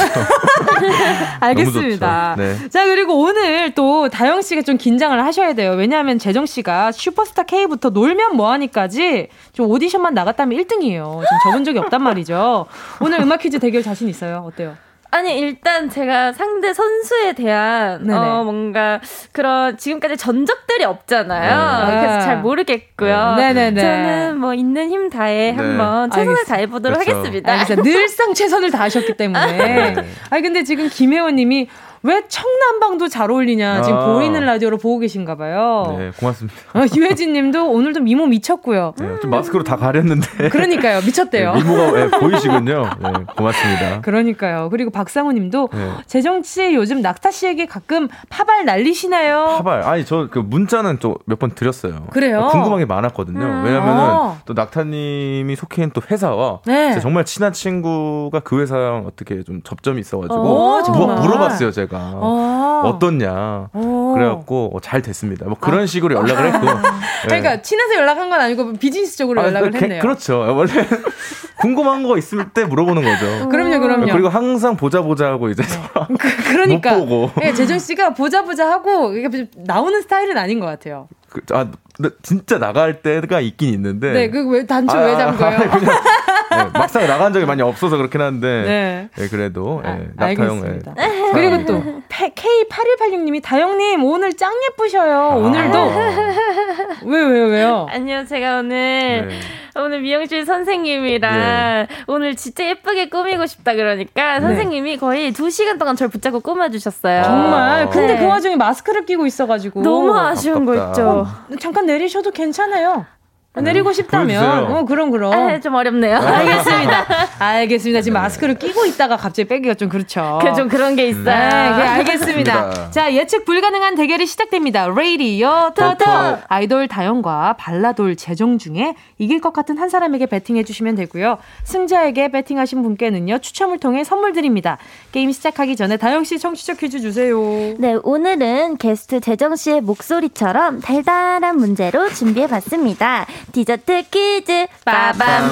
알겠습니다. 너무 좋죠. 네. 자, 그리고 오늘 또 다영 씨가 좀 긴장을 하셔야 돼요. 왜냐하면 재정 씨가 슈퍼스타 K부터 놀면 뭐하니까지 좀 오디션만 나갔다면 1등이에요. 좀 적은 적이 없단 말이죠. 오늘 음악 퀴즈 대결 자신 있어요? 어때요? 아니 일단 제가 상대 선수에 대한 네네. 어 뭔가 그런 지금까지 전적들이 없잖아요. 네. 그래서 잘 모르겠고요. 네. 네네네. 저는 뭐 있는 힘 다해 네. 한번 최선을 알겠습니다. 다해 보도록 그렇죠. 하겠습니다. 늘상 최선을 다하셨기 때문에. 네. 아니, 근데 지금 김혜원 님이 왜 청남방도 잘 어울리냐. 지금 아. 보이는 라디오로 보고 계신가 봐요. 네 고맙습니다. 어, 유혜진 님도 오늘도 미모 미쳤고요. 네, 좀 마스크로 다 가렸는데 그러니까요. 미쳤대요. 네, 미모가 네, 보이시군요. 네, 고맙습니다. 그러니까요. 그리고 박상우 님도 네. 재정 씨 요즘 낙타 씨에게 가끔 파발 날리시나요? 파발 아니 저 그 문자는 좀 몇 번 드렸어요. 그래요? 궁금한 게 많았거든요. 음. 왜냐면은 아. 또 낙타 님이 속해 있는 또 회사와 네. 정말 친한 친구가 그 회사랑 어떻게 좀 접점이 있어 가지고 오, 정말. 물- 물어봤어요 제가 아. 어떻냐. 오. 그래갖고 어, 잘 됐습니다. 뭐 그런 식으로 연락을 했고. 네. 그러니까 친해서 연락한 건 아니고 비즈니스적으로 아, 연락을 그- 했네요. 그렇죠. 원래 궁금한 거 있을 때 물어보는 거죠. 그럼요, 그럼요. 그리고 항상 보자 보자 하고 이제 그, 러니까 못 보고. 예, 재정 씨가 보자 보자 하고 이게 나오는 스타일은 아닌 것 같아요. 그, 아, 나- 진짜 나갈 때가 있긴 있는데. 네, 그왜 단추 아, 왜 잠궈요? 그냥, 네, 막상 나간 적이 많이 없어서 그렇긴 한데. 네. 네, 그래도 아, 네, 낙타형. 알겠습니다. 네, 그리고. 또 K8186님이 다영님 오늘 짱 예쁘셔요. 오늘도 아. 왜왜 왜요? 아니요, 제가 오늘 네. 오늘 미용실 선생님이랑 오늘 진짜 예쁘게 꾸미고 싶다 그러니까 선생님이 거의 두 시간 동안 저를 붙잡고 꾸며주셨어요. 정말. 근데 네. 그 와중에 마스크를 끼고 있어가지고 너무 아쉬운 거 아깝다. 있죠. 잠깐 내리셔도 괜찮아요. 내리고 싶다면 보여주세요. 어 그럼 그럼 아, 좀 어렵네요. 알겠습니다. 알겠습니다. 지금 마스크를 끼고 있다가 갑자기 빼기가 좀 그렇죠. 그 좀 그런 게 있어요. 네, 네, 알겠습니다. 자, 예측 불가능한 대결이 시작됩니다. 레이디어 토토 토토. 아이돌 다영과 발라돌 재정 중에 이길 것 같은 한 사람에게 배팅해 주시면 되고요. 승자에게 배팅하신 분께는요 추첨을 통해 선물 드립니다. 게임 시작하기 전에 다영 씨 청취자 퀴즈 주세요. 네, 오늘은 게스트 재정 씨의 목소리처럼 달달한 문제로 준비해 봤습니다. 디저트 퀴즈 빠밤.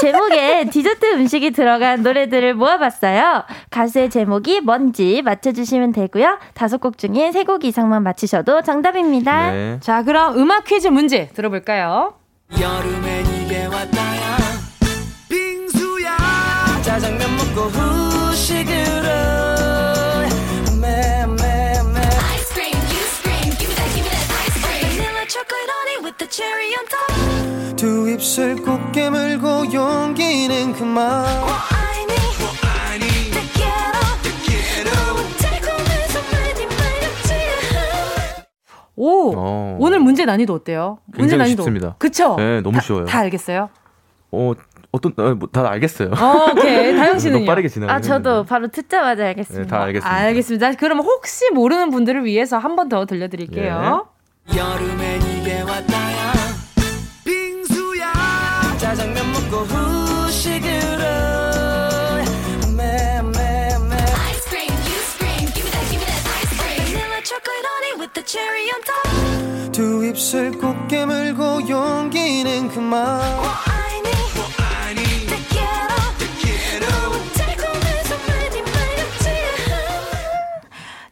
제목에 디저트 음식이 들어간 노래들을 모아봤어요. 가수의 제목이 뭔지 맞춰주시면 되고요. 다섯 곡 중에 세 곡 이상만 맞히셔도 정답입니다. 네. 자, 그럼 음악 퀴즈 문제 들어볼까요? 여름엔 이게 왔다야 빙수야 짜장면 먹고 후식으로 매매매 Scream, you scream, give me that, give me that ice cream. Vanilla chocolate honey with the cherry on top. 두 입술 꼭 깨물고 용기는 그만 오, 어. 오늘 문제 난이도 어때요? 문제 난이도 쉽습니다. 그쵸? 네, 너무 다, 쉬워요. 다 알겠어요? 어, 어떤 아, 뭐, 다 알겠어요. 어, 오케이 다영 씨는 빠르게 지나. 아 저도 바로 듣자마자 알겠습니다. 네, 다 알겠습니다. 알겠습니다. 그럼 혹시 모르는 분들을 위해서 한 번 더 들려드릴게요. 예. 여름엔 이게 왔다야 빙수야 짜장면 먹고 후식으로 매매매 Ice cream, you scream, give me that, give me that ice cream. Vanilla chocolate on it with the cherry on top. 두 입술 꼭 깨물고 용기는 그만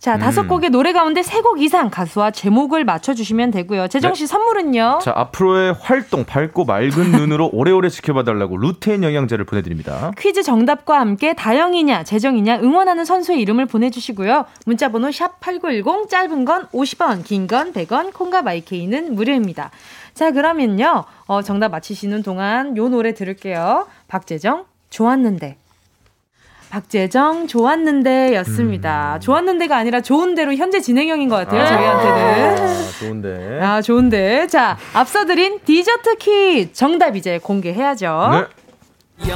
자, 다섯 곡의 노래 가운데 세 곡 이상 가수와 제목을 맞춰주시면 되고요. 재정 씨 선물은요? 자, 앞으로의 활동 밝고 맑은 눈으로 오래오래 지켜봐달라고 루테인 영양제를 보내드립니다. 퀴즈 정답과 함께 다영이냐, 재정이냐 응원하는 선수의 이름을 보내주시고요. 문자번호 샵8910, 짧은 건 50원, 긴 건 100원, 콩과 마이케이는 무료입니다. 자, 그러면요. 어, 정답 맞히시는 동안 요 노래 들을게요. 박재정, 좋았는데. 박재정, 좋았는데 였습니다. 좋았는데가 아니라 좋은대로 현재 진행형인 것 같아요, 저희한테는. 아, 좋은데. 아, 좋은데. 자, 앞서 드린 디저트 퀴즈 정답 이제 공개해야죠. 네.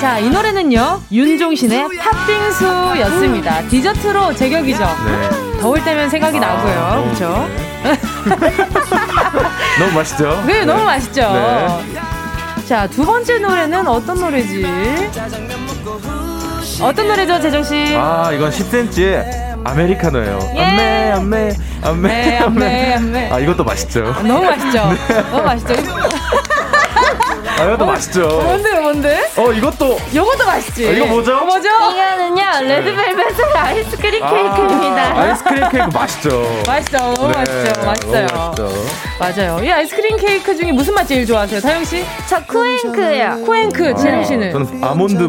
자, 이 노래는요, 윤종신의 팥빙수 였습니다. 디저트로 제격이죠. 네. 더울 때면 생각이 나고요. 그렇죠? 너무 맛있죠? 네, 너무 맛있죠. 네. 자, 두 번째 노래는 어떤 노래지? 어떤 노래죠, 재정 씨? 아, 이건 10cm의 아메리카노예요. 예. 안메, 안메, 네, 안메, 안메. 아, 이것도 맛있죠. 너무 맛있죠? 너무 맛있죠? 아, 이것도 맛있죠. 뭔데, 뭔데? 어, 이것도. 요것도 맛있지? 아, 이거 뭐죠? 어, 뭐죠? 이거는요, 레드벨벳의 아이스크림 케이크입니다. 아, 아이스크림 케이크 맛있죠. 맛있죠? 너무 네, 맛있죠? 맛있어요. 너무 맛있죠. 맞아요. 이 아이스크림 케이크 중에 무슨 맛 제일 좋아하세요? 다영 씨? 저 쿠앤크예요. 쿠앤크, 재정씨는? 저는 아몬드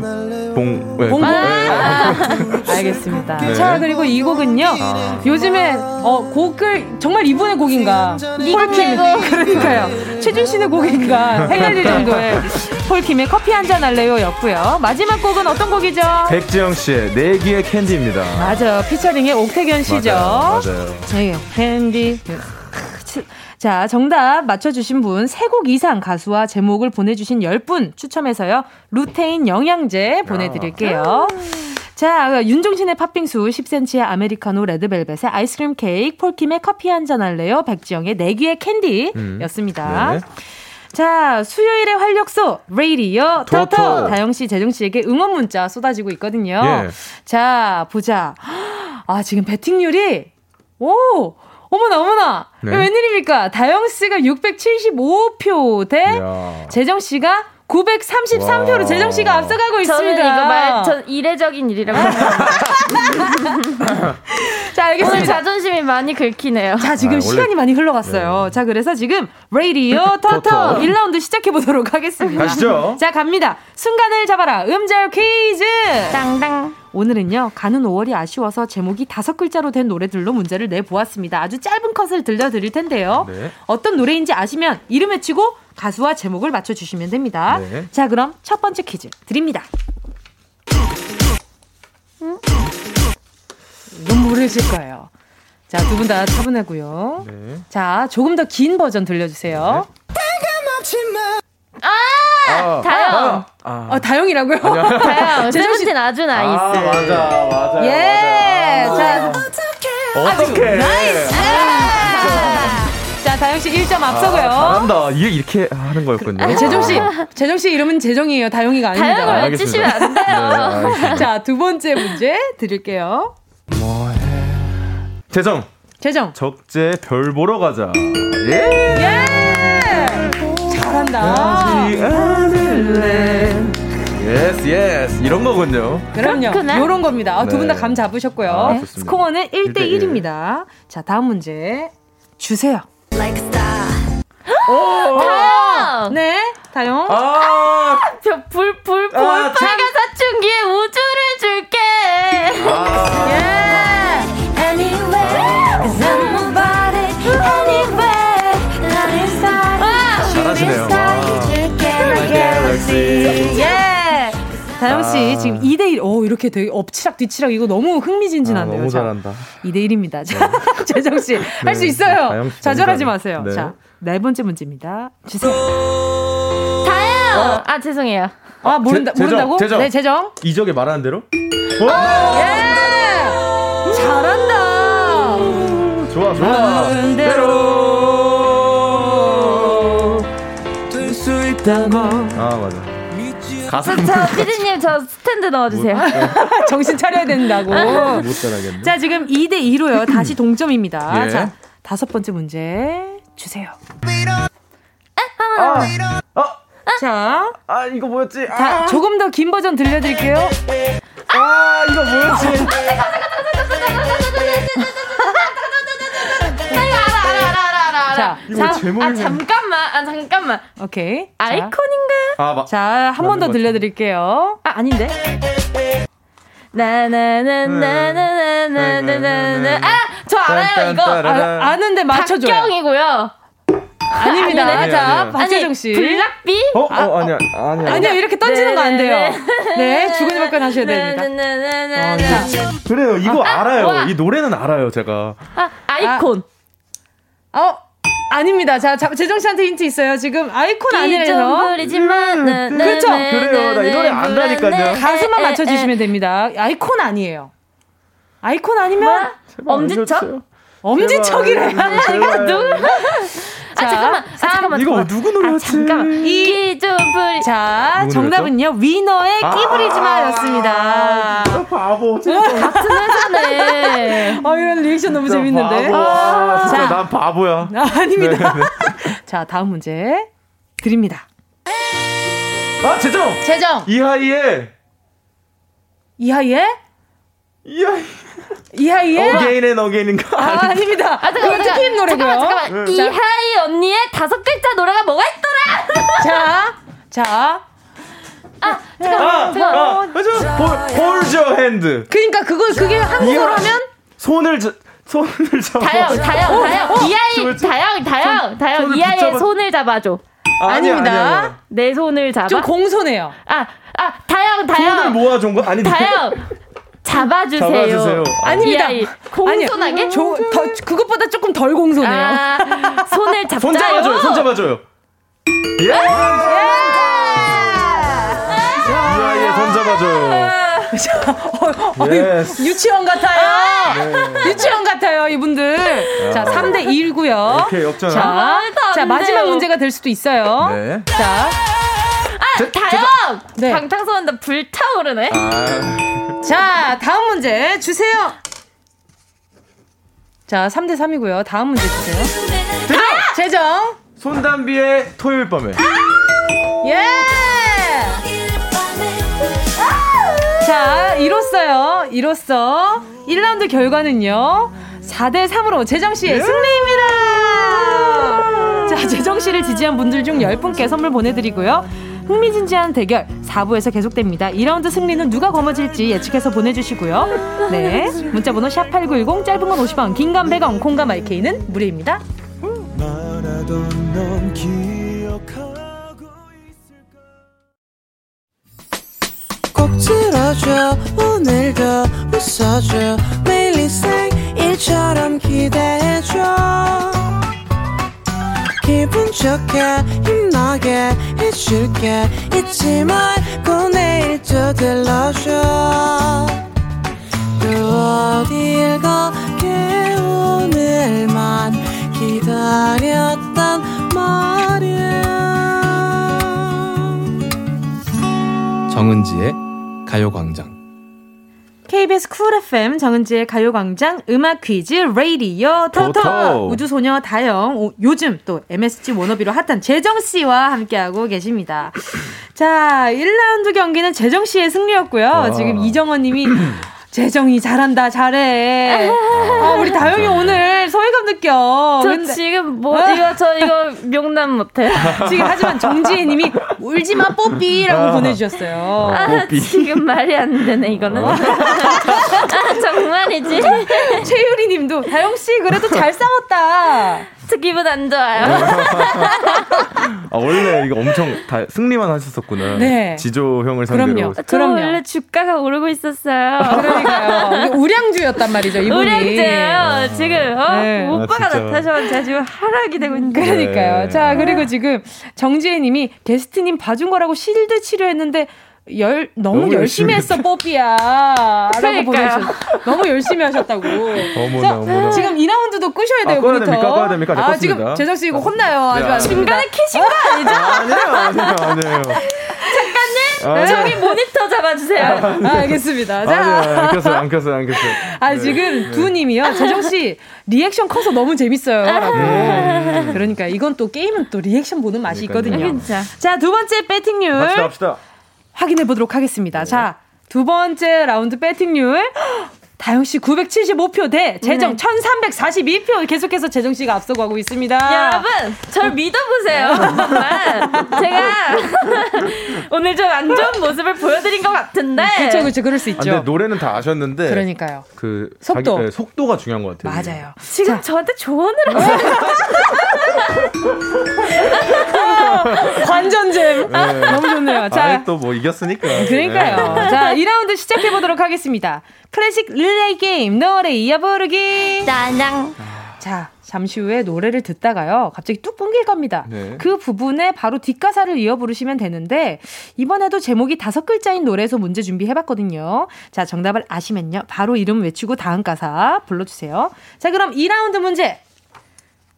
봉봉. 네, 봉봉? 네. 아, 알겠습니다. 네. 자, 그리고 이 곡은요. 아. 요즘에 어, 곡을 정말 이분의 곡인가? 폴킴. 그러니까요. 최준 씨의 곡인가? 헷갈릴 정도의 폴킴의 커피 한 잔 할래요 였고요. 마지막 곡은 어떤 곡이죠? 백지영 씨의 내 귀의 캔디입니다. 맞아요. 피처링의 옥택연 씨죠. 맞아요. 맞아요. 네, 캔디. 자, 정답 맞춰주신 분, 세곡 이상 가수와 제목을 보내주신 10분 추첨해서요, 루테인 영양제 보내드릴게요. 자, 윤종신의 팥빙수, 10cm의 아메리카노 레드벨벳의 아이스크림 케이크, 폴킴의 커피 한 잔 할래요, 백지영의 내 귀의 캔디 였습니다. 네. 자, 수요일의 활력소, 레이디어, 토토. 토토. 다영씨, 재정씨에게 응원 문자 쏟아지고 있거든요. 예. 자, 보자. 아, 지금 배팅률이, 오! 어머나, 어머나! 네. 웬일입니까? 다영 씨가 675표 대 이야. 재정 씨가 933표로 와. 재정 씨가 앞서가고 있습니다. 저는 이거 말, 전 이례적인 일이라고 생각합니다. 자, 오늘 알겠습니다. 자존심이 많이 긁히네요. 자, 지금 아, 원래- 시간이 많이 흘러갔어요. 자, 그래서 지금 레이디오 토토 토토. 1라운드 시작해 보도록 하겠습니다. 가시죠. 자, 갑니다. 순간을 잡아라. 음절 퀴즈. 땅땅. 오늘은요, 가는 5월이 아쉬워서 제목이 다섯 글자로 된 노래들로 문제를 내보았습니다. 아주 짧은 컷을 들려드릴 텐데요. 네. 어떤 노래인지 아시면 이름 외치고 가수와 제목을 맞춰주시면 됩니다. 네. 자, 그럼 첫 번째 퀴즈 드립니다. 이건 모르실 거예요. 자, 두 분 다 차분하고요. 네. 자, 조금 더 긴 버전 들려주세요. 아, 다영. 아, 어, 다영이라고요? 다영. 세븐틴 아주 아, 나이스. 맞아, 맞아. 예! 자, 어떻게? 자, 다영 씨 1점 아, 앞서고요. 잘한다. 이게 이렇게 하는 거였군요. 아, 재정 씨, 재정 씨 이름은 재정이에요. 다영이가 아닙니다. 다영을 알겠습니다. 외치시면 안 돼요. 네. 자, 두 번째 문제 드릴게요. 재정, 재정. 적재 별 보러 가자. 예! 예! 잘한다. Yes, yes. 이런 거군요. 그럼요. 그렇구나. 요런 겁니다. 아, 두분다 네. 감 잡으셨고요. 아, 좋습니다. 스코어는 1대 1대 1. 1입니다. 자, 다음 문제 주세요. 다영. 네, 다영. 아, 저 볼, 볼, 볼, 아, 참. 빨간 사춘기의 우주 다영 씨 아. 지금 2대 1. 오, 이렇게 되게 엎치락 뒤치락 이거 너무 흥미진진한데요. 아, 너무 자, 잘한다. 2대 1입니다. 자, 재정 씨 할수 있어요. 다영 씨 좌절하지 마세요. 네. 자, 네 번째 문제입니다. 주세요. 다요. 아 죄송해요. 아, 모른다, 재- 재정, 모른다고? 재정. 네, 재정. 이적에 말하는 대로? 예! 잘한다. 좋아, 좋아. 모르는 대로 될수 있다고. 아, 맞아. 가사 저, 저 피디님 저 스탠드 넣어주세요. 정신 차려야 된다고. 못 따라겠네. 자, 지금 2대 2로요. 다시 동점입니다. 예. 자, 다섯 번째 문제 주세요. 아, 어, 자, 아, 이거 뭐였지? 자, 아, 조금 더 긴 버전 들려드릴게요. 아, 이거 뭐였지? 자, 이거 자, 제목이 아 잠깐만 아 잠깐만. 오케이. 자, 아이콘인가요? 아, 마, 자, 한 번 더 들려드릴게요. 아, 아닌데? 나나나나나나나나나 아 저 알아요 이거. 아, 아는데 맞춰줘요. 박경이고요. 아닙니다. 아니네. 자. 박재정 씨. 블락비? 어, 어, 아니야, 아니야. 아니요, 이렇게 던지는 거 안 돼요. 네. 네, 주거니 밖에 하셔야 됩니다. 나나나나나. 그래요, 이거 아, 알아요. 와. 이 노래는 알아요, 제가. 아 아이콘. 어, 아닙니다. 자, 자, 재정 씨한테 힌트 있어요. 지금 아이콘 아니래서. 기존부리지만 나- 나- 그렇죠. 나- 그래요. 나 이 노래 나- 안다니까요. 나- 가수만 맞춰주시면 됩니다. 아이콘 아니에요. 아이콘 아니면 뭐? 엄지척? 엄지척이래. 제발. 누구? 아 잠깐만. 아 잠깐만. 이거 잠깐만. 누구 아 노래였지? 잠깐만. 기존부리. 자, 누구 정답은요. 위너의 아. 끼부리지마였습니다. 아, 바보. 진짜 같은 회사네. 어, 이런 리액션 너무 재밌는데. 바보. 아, 진짜 자. 난 바보야. 아, 아닙니다. 네, 네. 자, 다음 문제 드립니다. 아, 재정! 재정 이하이의, 이하이의 이하이. 이하이의 Again and Again인가? 아, 아닙니다. 아 잠깐만. 2PM 노래고요. 잠깐만 잠깐만. 네. 이하이 언니의 다섯 글자 노래가 뭐가 있더라? 자, 자. 아 잠깐만. 아, 잠깐만. 아, 맞아. hold, hold your hand. 그러니까 그걸 그게 한국어로 하면 손을, 자, 손을 잡아. 다영 다영 다영 이하이 손을 잡- 다영 다영 다영 손을 이하이의 손을 잡아줘. 아니야, 아닙니다. 아니야, 아니야. 내 손을 잡아. 좀 공손해요. 아, 아, 다영, 손을 다영. 모아준 거? 아니, 다영. 잡아주세요. 잡아주세요. 아닙니다. 이하이. 공손하게? 조, 더, 그것보다 조금 덜 공손해요. 아, 손을 잡자요. 손 잡아줘요, 손 잡아줘요. 예! 이하이의 손 잡아줘요. 어, yes. 유치원 같아요. 유치원 같아요, 이분들. 자, 3대 2고요. 오케이, 역전. 자, 안 자, 마지막. 문제가 될 수도 있어요. 네. 자, 아, 다영! 네. 방탄소년단 불타오르네. 아, 자, 다음 문제 주세요. 자, 3대 3이고요. 다음 문제 주세요. 아, 재정. 손담비의 토요일 밤에. 예! 자, 이로써요. 이로써 1라운드 결과는요. 4대 3으로 재정 씨의 승리입니다. 자, 재정 씨를 지지한 분들 중 10분께 선물 보내 드리고요. 흥미진진한 대결 4부에서 계속됩니다. 2라운드 승리는 누가 거머쥘지 예측해서 보내주시고요. 네. 문자번호 샵8910 짧은 건 50원, 긴감 100원, 콩감 IK는 무료입니다. 꼭 들어줘 오늘도 웃어줘 매일 일상일처럼 기대해줘 기분 좋게 힘나게 해줄게. 잊지 말고 내일 또 들러줘 또 어딜 가게 오늘만 기다렸단 말이야. 정은지의 가요광장. KBS 쿨 FM 정은지의 가요광장 음악 퀴즈 레이디오 토토. 우주소녀 다영 오, 요즘 또 MSG 워너비로 핫한 재정 씨와 함께하고 계십니다. 자 1라운드 경기는 재정 씨의 승리였고요. 지금 이정원 님이 재정이 잘한다 잘해 아, 우리 다영이 오늘 소외감 느껴 저 근데 지금 뭐, 아. 이거, 저 이거 명남 못해. 지금 하지만 정지혜 님이 울지마 뽀삐라고 아. 보내주셨어요 아, 뽀삐. 지금 말이 안 되네, 이거는. 아, 정말이지? 최유리 님도 다영 씨 그래도 잘 싸웠다 저 기분 안 좋아요. 아, 원래 이거 엄청 다 승리만 하셨었구나. 네. 지조 형을 상대로. 그럼요. 저 그럼요. 원래 주가가 오르고 있었어요. 그러니까요. 우량주였단 말이죠, 이분이. 우량주예요. 지금 어? 네. 오빠가 아, 진짜. 나타나셔서 제가 지금 하락이 되고 있는데. 그러니까요. 네. 자, 그리고 지금 정지혜 님이 게스트님 봐준 거라고 실드 치료했는데 열, 너무, 너무 열심히 열심히 했어, 뽀삐야. 라고 그러니까요. 보내주셨 너무 열심히 하셨다고. 어머나, 자, 어머나. 지금 2라운드도 끄셔야 돼요, 아, 꺼야. 됩니까? 꺼야 됩니까? 네, 아, 껐습니다. 지금 재석 씨 이거 혼나요. 아주 네, 안 중간에. 키신 거 아니죠? 아니에요, 아니에요, 아니에요. 작가님, 저기 모니터 잡아주세요. 아, 알겠습니다. 자. 아니에요, 안 켰어요, 안 켰어요, 안 켰어요. 아, 네. 지금 두 님이요. 재정 씨, 리액션 커서 너무 재밌어요. 라고. 그러니까 이건 또 게임은 또 리액션 보는 맛이 그러니까요. 있거든요. 진짜. 자, 두 번째 베팅률 갑시다, 갑시다. 확인해 보도록 하겠습니다. 자, 두 번째 라운드 베팅률. 다영 씨 975표 대 재정 1342표 계속해서 재정 씨가 앞서고 하고 있습니다. 여러분, 저를 믿어보세요. 정말. 제가 오늘 좀 안 좋은 모습을 보여드린 것 같은데. 그렇죠, 그렇죠. 그럴 수 아, 있죠. 근데 노래는 다 아셨는데. 그러니까요. 그 속도. 자기, 네, 속도가 중요한 것 같아요. 맞아요. 지금 저한테 조언을 하세요. 관전잼. 너무 좋네요. 자, 아예 또뭐 이겼으니까. 그러니까요. 네. 자, 2라운드 시작해 보도록 하겠습니다. 클래식 릴레이 게임 노래 이어 부르기. 짜장. 자, 잠시 후에 노래를 듣다가요. 갑자기 뚝 끊길 겁니다. 네. 그 부분에 바로 뒷가사를 이어 부르시면 되는데 이번에도 제목이 다섯 글자인 노래에서 문제 준비해 봤거든요. 자, 정답을 아시면요. 바로 이름 외치고 다음 가사 불러 주세요. 자, 그럼 2라운드 문제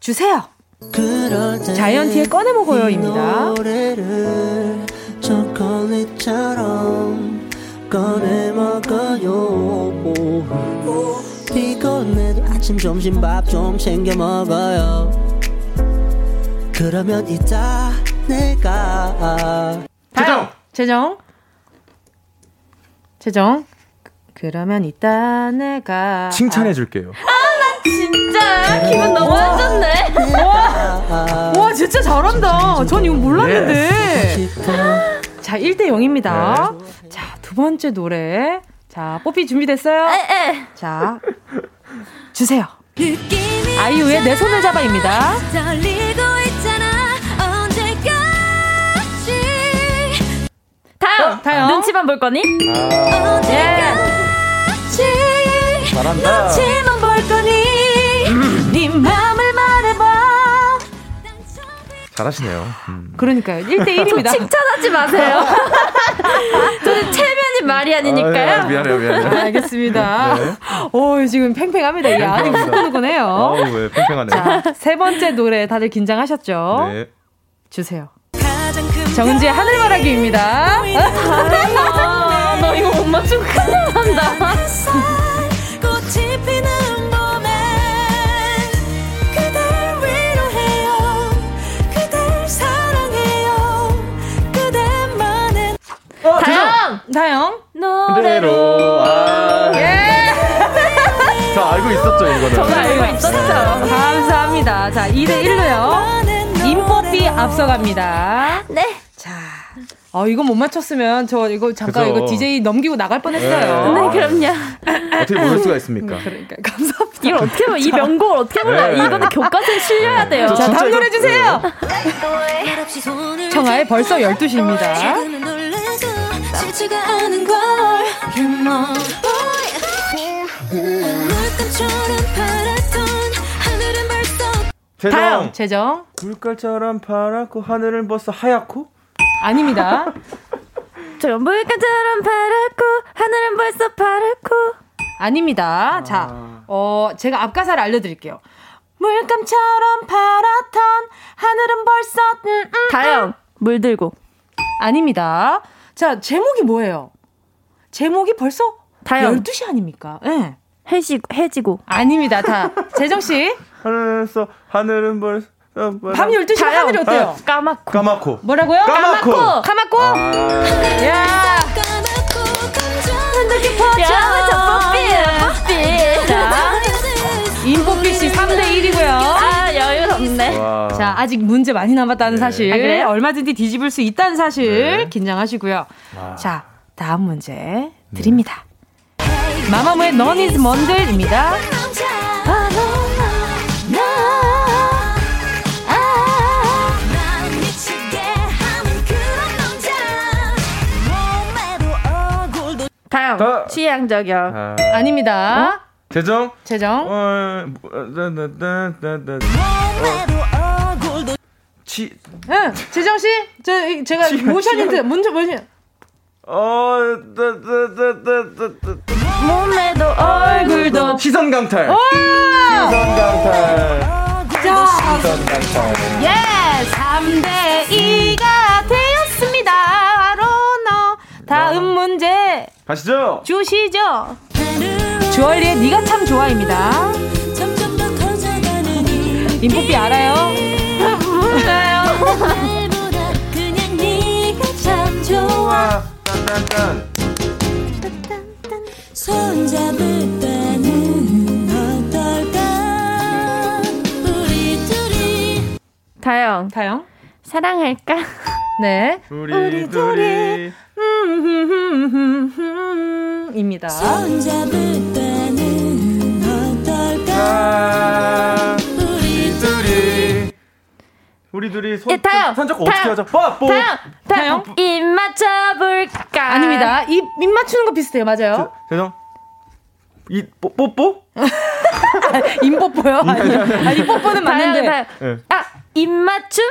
주세요. 자이언티의 꺼내 먹어요입니다. 꺼내 먹어요 피곤해도 아침 점심 밥 좀 챙겨 먹어요 그러면 이따 내가 재정! 재정. 재정. 그러면 이따 내가 칭찬해 줄게요. 진짜 기분 너무 안 좋네. 와 진짜 잘한다. 전 이거 몰랐는데. 싶어 자 1대 0입니다. 자 두 번째 노래. 자 뽀삐 준비됐어요? 에, 자 주세요. 아이유의 내 손을 잡아입니다. 언제까지 다음. 다음. 눈치만 볼 거니? 예. 잘한다. 눈치만 볼 거니 네 맘을 말해봐. 잘하시네요. 음. 그러니까요. 1대 1입니다. 칭찬하지 마세요. 저는 말이 아니니까요. 아, 미안해요, 미안해요. 알겠습니다. 네. 오, 지금 팽팽합니다. 이 안이 후끈후끈해요. 아우, 왜 팽팽하네. 자, 세 번째 노래 다들 긴장하셨죠? 네. 주세요. 정은지의 하늘바라기입니다. 아, 너 이거 못 맞추면 큰일 난다. 꽃이 피 다영! 노래로. 아. 예. 저 알고 있었죠, 이거는. 정말 알고 있었죠. 감사합니다. 자, 2대 1로요. 인뽀삐 앞서갑니다. 네. 자. 어, 이거 못 맞췄으면 저 이거 잠깐 그죠. 이거 DJ 넘기고 나갈 뻔했어요. 네, 그럼요. 어떻게 모를 수가 있습니까? 그러니까 감사합니다. 이걸 어떻게, 보- 이 명곡을 어떻게 몰라요? 네. 이거는 교과서에 실려야 돼요. 자, 다음 노래 주세요. 손을 청하의 벌써 12시입니다. 싫지가 않은 걸 You know 물감처럼 파랗던 하늘은 벌써 재정. 재정. 물깔처럼 파랗고 하늘은 벌써 하얗고? 아닙니다. 저 물감처럼 파랗고 하늘은 벌써 파랗고 아닙니다. 자, 어, 제가 앞가사를 알려드릴게요. 물감처럼 파랗던 하늘은 벌써, 음, 음. 다영 물 들고 아닙니다. 자, 제목이 뭐예요? 제목이 벌써 다영 12시 아닙니까? 예. 네. 해지, 해지고 아닙니다. 다. 재정씨, 하늘에서 하늘은 벌써 밤 12시 다영. 하늘이 어때요? 까맣고 까맣고. 뭐라고요? 까맣고. 까맣고? 아, 야 까맣고 흔들기 퍼져. 야, 임포피씨 3대 1이고요. 아, 여유 없네. 와. 자, 아직 문제 많이 남았다는 네. 사실. 아, 그래? 얼마든지 뒤집을 수 있다는 사실. 네. 긴장하시고요. 와. 자, 다음 문제 네. 드립니다. 네. 마마무의 넌 이즈 먼데입니다. 다음, 취향 저격 아. 닙니다 어? 재정. 재정. 어, 뭐, 나, 나, 나, 나, 나. 치, 응, 재정 씨, 저 이- 제가 모션. 힌트 먼저 모션. 어. 몸에도 얼굴도. 시선 강탈. 와! 시선 강탈. 자, 시선 강탈. 예, 3대 2가 되었습니다. 바로 너. 다음 문제 가시죠. 주시죠. 주얼리의 네가 참 좋아입니다. 인포비 알아요? 몰라요. 말보다 그냥 네가 참 좋아 딴딴딴. 손잡을 때는 어떨까 우리 둘이 다영. 다영. 사랑할까? 네. 우리 둘이. 입니다. 아, 우리 둘이. 우리 둘이 손, 예, 다영. 손 잡고 어떻게? 빠, 뽀. 다영. 다영. 입 맞춰볼까? 아닙니다. 입, 입 맞추는 거 비슷해요. 맞아요. 재정. 이, 뽀, 뽀뽀? 인뽀뽀요. 아니, 아니 뽀뽀는. 맞는데. 다영. 예. 아, 입 맞춤?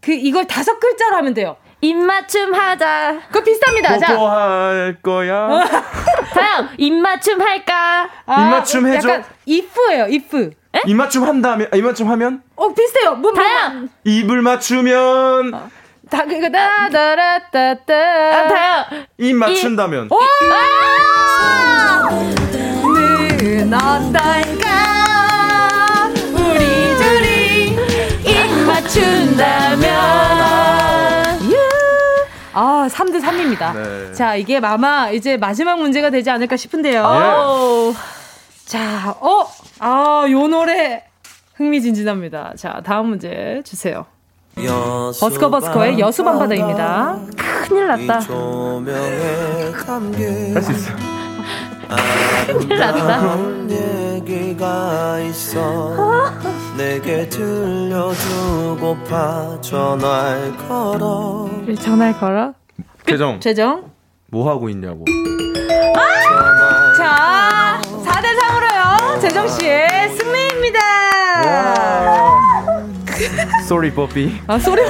그, 이걸 다섯 글자로 하면 돼요. 입 맞춤 하자. 그거 비슷합니다. 자. 뽀뽀할 거야. 다영. 입 맞춤 할까? 아, 입맞춤 해줘. 약간 if예요, if. 입맞춤 한다면, 아, 입맞춤 하면? 어, 비슷해요. 뭐, 뭐, 다영. 입을 맞추면, 다, 그거, 따다라따따. 아, 다영. 입 맞춘다면. 오! 는 어떨까? 우리 둘이 입 맞춘다면. 아, 3대 3입니다. 네. 자, 이게 아마 이제 마지막 문제가 되지 않을까 싶은데요. 예. 자, 어, 아, 요 노래 흥미진진합니다. 자, 다음 문제 주세요. 버스커 버스커의 여수 밤바다입니다. 큰일 났다. 할 수 있어. 큰일 났다. 내게 들려주고파 전화를 걸어 전화를 걸어? 재정, 재정. 뭐 하고 있냐고. 자, 4대 3으로요. 재정 씨의 승리입니다. Sorry, 뽀삐. 아, 소리.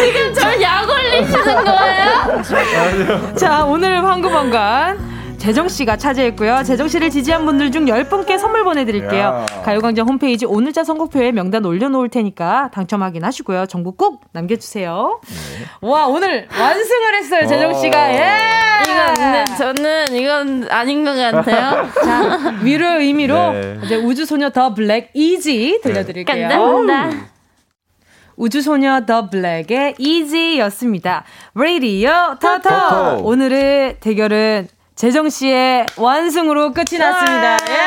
지금 절약 올리시는 거예요? 자, 오늘 황금왕관. 재정 씨가 차지했고요. 재정 씨를 지지한 분들 중 10분께 선물 보내드릴게요. 야. 가요광장 홈페이지 오늘자 선곡표에 명단 올려놓을 테니까 당첨 확인하시고요. 정보 꼭 남겨주세요. 와, 오늘 완승을 했어요, 재정 씨가. 예! 이건 근데 저는 이건 아닌 것 같아요. 자, 위로의 의미로 네. 이제 우주소녀 더 블랙 Easy 들려드릴게요. 감사합니다. 우주소녀 더 블랙의 이지였습니다. 라디오 터터. 터터. 오늘의 대결은 재정 씨의 완승으로 끝이 났습니다. 예!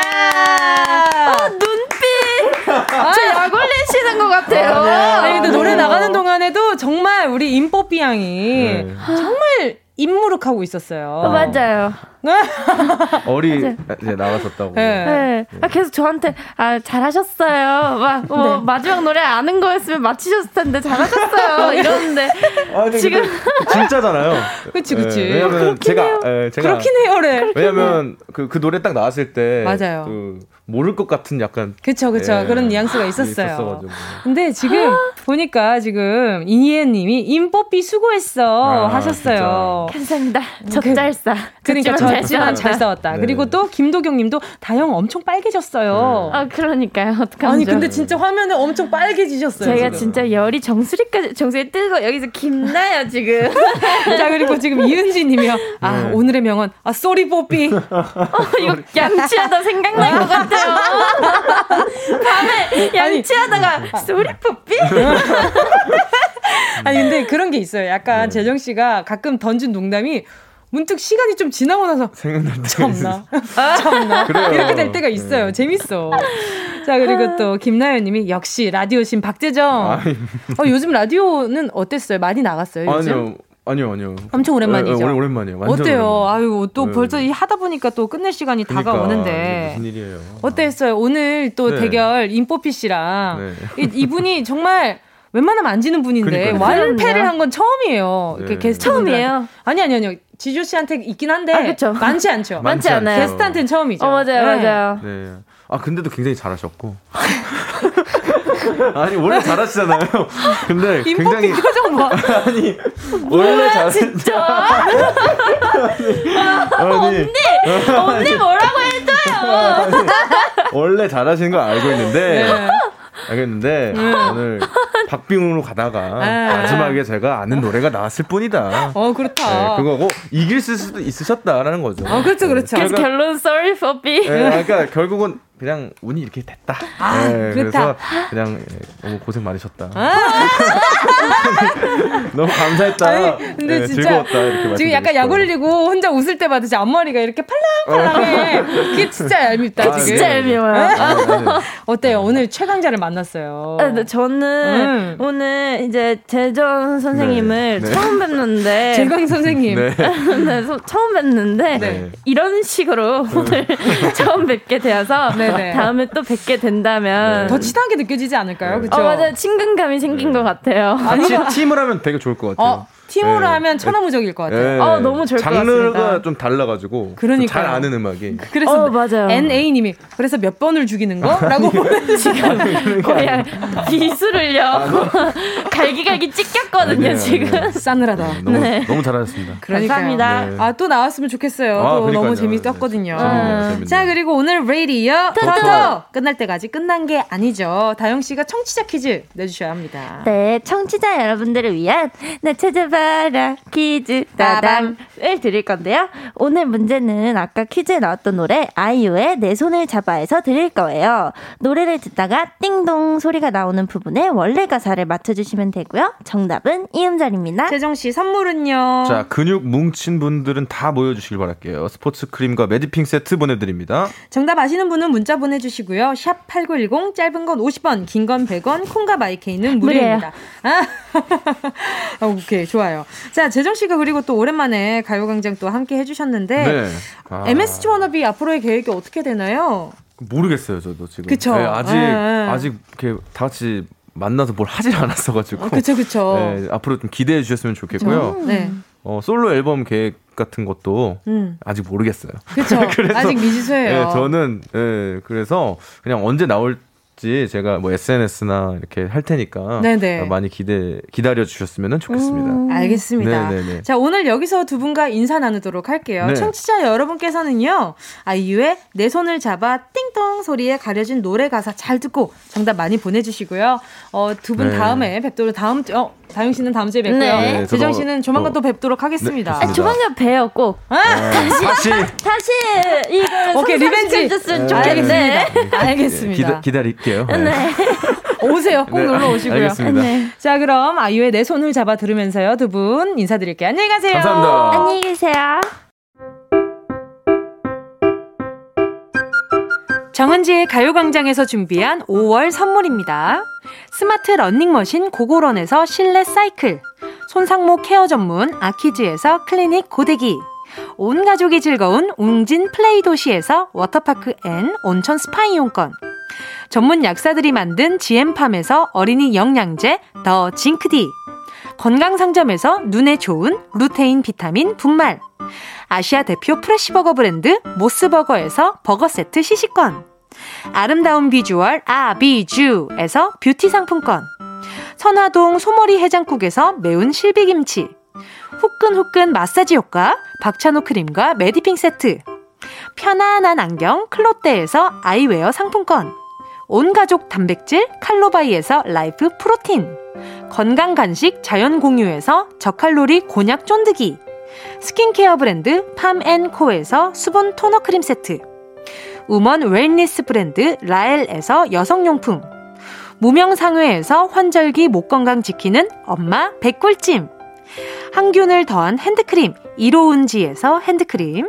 아, 눈빛! 저약 올리시는 것 같아요. 아니, 근데 노래 나가는 동안에도 정말 우리 임뽀삐 양이 네. 정말 임무룩하고 있었어요. 어, 맞아요. 어리 이제 나갔었다고. 네. 네. 아, 계속 저한테, 아, 잘하셨어요. 막, 뭐, 네. 마지막 노래 아는 거였으면 맞히셨을 텐데, 잘하셨어요. 이러는데. 아니, 지금- 진짜잖아요. 그치, 그치. 예, 왜냐면 제가 예, 제가 그렇긴 해요래. 왜냐면 그, 그 노래 딱 나왔을 때 맞아요. 그 모를 것 같은 약간 그쵸, 그쵸. 예, 그런 뉘앙스가 있었어요. 있었어가지고. 근데 지금 보니까 지금 이희애 님이 임뽀삐 수고했어 아, 하셨어요. 감사합니다. 그- 적잘싸. 그러니까 졌지만 졌지만 잘 싸웠다. 네. 그리고 또 김도경 님도 다영 엄청 빨개졌어요. 아, 그러니까요. 어떡하죠. 아니 근데 진짜 화면에 엄청 빨개지셨어요. 제가 지금. 진짜 열이 정수리까지, 정수리 뜨고 여기서 김나요, 지금. 자 그리고 지금 이은지 님이요. 아 네. 오늘의 명언 아 sorry 뽀삐. 이거 양치하다 생각날 것 같아요. 밤에 양치하다가 sorry 뽀삐? 아니 근데 그런 게 있어요. 약간 네. 재정 씨가 가끔 던진 농담이 문득 시간이 좀 지나고 나서 생각날 때 참나 참나 그래요. 이렇게 될 때가 있어요. 네. 재밌어. 자 그리고 또 김나연 님이 역시 라디오 신 박재정. 아니, 어, 요즘 라디오는 어땠어요? 많이 나갔어요? 요즘? 아니요. 아니요, 아니요. 엄청 오랜만이죠? 예, 예, 오랜만이에요. 완전 어때요? 오랜만이에요. 아유 또 네. 벌써 이 하다 보니까 또 끝낼 시간이 그러니까, 다가오는데 무슨 일이에요? 어땠어요? 오늘 또 네. 대결 임뽀피 씨랑 네. 이, 이분이 정말 웬만하면 안 지는 분인데 그러니까요. 완패를 한 건 처음이에요. 이렇게 네. 게스트 처음이에요? 아니 아니 아니요. 지조 씨한테 있긴 한데 아. 많지 않죠. 많지 않아요. 게스트한테는 처음이죠. 어, 맞아요, 네. 맞아요. 네. 아 근데도 굉장히 잘하셨고. 아니 원래 잘하시잖아요. 근데 굉장히 표정 봐. 아니 원래 잘 진짜. 아니, 언니, 언니 뭐라고 해줘요. 원래 잘하시는 걸 알고 있는데 네. 알겠는데 오늘 박빙으로 가다가 네. 마지막에 제가 아는 노래가 나왔을 뿐이다. 어 네, 그렇다. 그거고 이길 수도 있으셨다라는 거죠. 어 그렇죠 그렇죠. 그래서 결론 sorry for B. 네, 그러니까 결국은 그냥 운이 이렇게 됐다. 아, 네, 그렇다. 그래서 그냥 예, 너무 고생 많으셨다. 아. 너무 감사했다. 아니, 근데 네, 진짜 즐거웠다 이렇게 지금 약간 약. 올리고 혼자 웃을 때마다 제 앞머리가 이렇게 팔랑팔랑해. 그게 진짜 얄밉다 아, 지금. 진짜 얄미워요. 아, 네, 네. 어때요? 오늘 최강자를 만났어요. 아, 저는 음. 오늘 이제 재정 선생님을 네, 네. 처음 뵙는데 재광 선생님. 네. 네, 소- 처음 뵙는데 네. 이런 식으로 오늘 처음 뵙게 되어서 네 네. 다음에 또 뵙게 된다면 네. 더 친하게 느껴지지 않을까요? 그렇죠? 어 맞아요 친근감이 생긴 것 같아요. 같이 팀을 하면 되게 좋을 것 같아요. 어, 팀으로 네. 하면 천하무적일 것 같아요. 네. 어, 너무 좋을 것 장르가 같습니다. 좀 달라가지고 그러니까요. 좀잘 아는 음악이. 그래서 어, 맞아요. NA님이 그래서 몇 번을 죽이는 거? 라고 보내주시고 그냥 비수를요 갈기갈기 찢겼거든요 아니에요, 지금. 아니에요. 싸늘하다. 네, 너무 네. 너무 잘하셨습니다. 감사합니다. 네. 아, 또 나왔으면 좋겠어요. 아, 또 그러니까요. 너무 재밌었거든요. 네, 재밌네요, 재밌네요. 자, 그리고 오늘 레이디어 토토! 토토! 끝날 때까지 끝난 게 아니죠. 다영 씨가 청취자 퀴즈 내주셔야 합니다. 네, 청취자 여러분들을 위한 나 찾아봐라 퀴즈 따담을 드릴 건데요. 오늘 문제는 아까 퀴즈에 나왔던 노래 아이유의 내 손을 잡아에서 드릴 거예요. 노래를 듣다가 띵동 소리가 나오는 부분에 원래 가사를 맞춰주시면 되고요. 정답은 이 음절입니다. 재정 씨 선물은요. 자, 근육 뭉친 분들은 다 모여주시길 바랄게요. 스포츠 크림과 매디핑 세트 보내드립니다. 정답 아시는 분은 문자 보내주시고요. 샵 8910 짧은 건 50원, 긴 건 100원, 콩과 마이케이는 무료입니다. 아, 아, 오케이 좋아요. 자 재정 씨가 그리고 또 오랜만에 가요광장 또 함께 해주셨는데 네. 아, MSG 워너비 앞으로의 계획이 어떻게 되나요? 모르겠어요, 저도 지금. 그쵸. 네, 아직 예, 예. 아직 이렇게 다 같이 만나서 뭘 하질 않았어가지고. 어, 그쵸 그쵸. 네, 앞으로 좀 기대해 주셨으면 좋겠고요. 네. 어, 솔로 앨범 계획 같은 것도 음. 아직 모르겠어요. 그쵸. 아직 미지수예요. 네, 저는 예, 그래서 그냥 언제 나올 지 제가 뭐 SNS나 이렇게 할 테니까 네네. 많이 기대 기다려 주셨으면 좋겠습니다. 알겠습니다. 네네네. 자, 오늘 여기서 두 분과 인사 나누도록 할게요. 네. 청취자 여러분께서는요, 아이유의 내 손을 잡아 띵동 소리에 가려진 노래 가사 잘 듣고 정답 많이 보내주시고요. 어, 두분 네. 다음에 뵙도록 다음, 주- 어, 다영 씨는 다음 주에 뵙고요. 네. 네, 재정 저도 씨는 조만간 또, 또- 뵙도록 하겠습니다. 네, 아, 조만간 봬요 꼭. 네, 다시 다시 이걸 오케이, revenge. 성사시켜줬으면 네. 좋겠네. 알겠습니다. 알겠습니다. 기다, 기다 릴게요. 네. 네. 오세요. 꼭 네, 놀러 오시고요. 알겠습니다. 네. 자, 그럼 아이유의 내 손을 잡아 들으면서요. 두 분 인사드릴게요. 안녕히 가세요. 감사합니다. 안녕히 계세요. 정은지의 가요광장에서 준비한 5월 선물입니다. 스마트 러닝머신 고고런에서 실내 사이클, 손상모 케어 전문 아키즈에서 클리닉 고데기, 온 가족이 즐거운 웅진 플레이 도시에서 워터파크 and 온천 스파 이용권, 전문 약사들이 만든 지엠팜에서 어린이 영양제 더 징크디, 건강상점에서 눈에 좋은 루테인 비타민 분말, 아시아 대표 fresh버거 브랜드 모스버거에서 버거 세트 시식권, 아름다운 비주얼 아비주에서 뷰티 상품권, 선화동 소머리 해장국에서 매운 실비김치, 후끈후끈 마사지 효과 박찬호 크림과 메디핑 세트, 편안한 안경 클로떼에서 아이웨어 상품권, 온 가족 단백질 칼로바이에서 라이프 프로틴, 건강 간식 자연 공유에서 저칼로리 곤약 쫀득이, 스킨케어 브랜드 팜앤코에서 수분 토너 크림 세트, woman wellness 브랜드 라엘에서 여성용품, 무명상회에서 환절기 목 건강 지키는 엄마 백골찜, 항균을 더한 핸드크림 이로운지에서 핸드크림,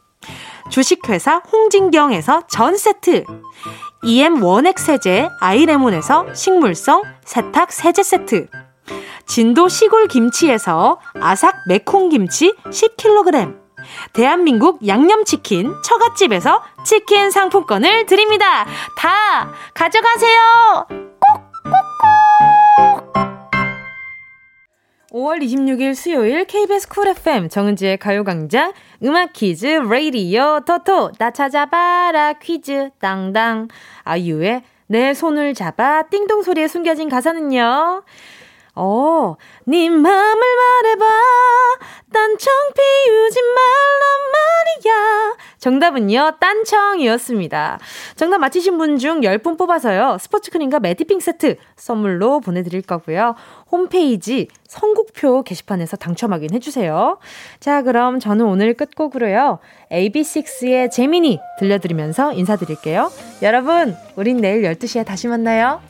주식회사 홍진경에서 전 세트. EM 원액 세제 아이레몬에서 식물성 세탁 세제 세트. 진도 시골 김치에서 아삭 매콩 김치 10kg. 대한민국 양념치킨 처갓집에서 치킨 상품권을 드립니다. 다 가져가세요. 꼭꼭꼭. 5월 26일 수요일 KBS 쿨 FM 정은지의 가요광장 음악 퀴즈 레이디오 토토 나 찾아봐라 퀴즈 땅땅 아이유의 내 손을 잡아 띵동 소리에 숨겨진 가사는요. 어, 네 맘을 말해봐. 딴청 피우지 말란 말이야. 정답은요, 딴청이었습니다. 정답 맞히신 분 중 10분 뽑아서요, 스포츠 크림과 매디핑 세트 선물로 보내드릴 거고요. 홈페이지 선곡표 게시판에서 당첨 확인해주세요. 자, 그럼 저는 오늘 끝곡으로요, AB6IX의 재민이 들려드리면서 인사드릴게요. 여러분, 우린 내일 12시에 다시 만나요.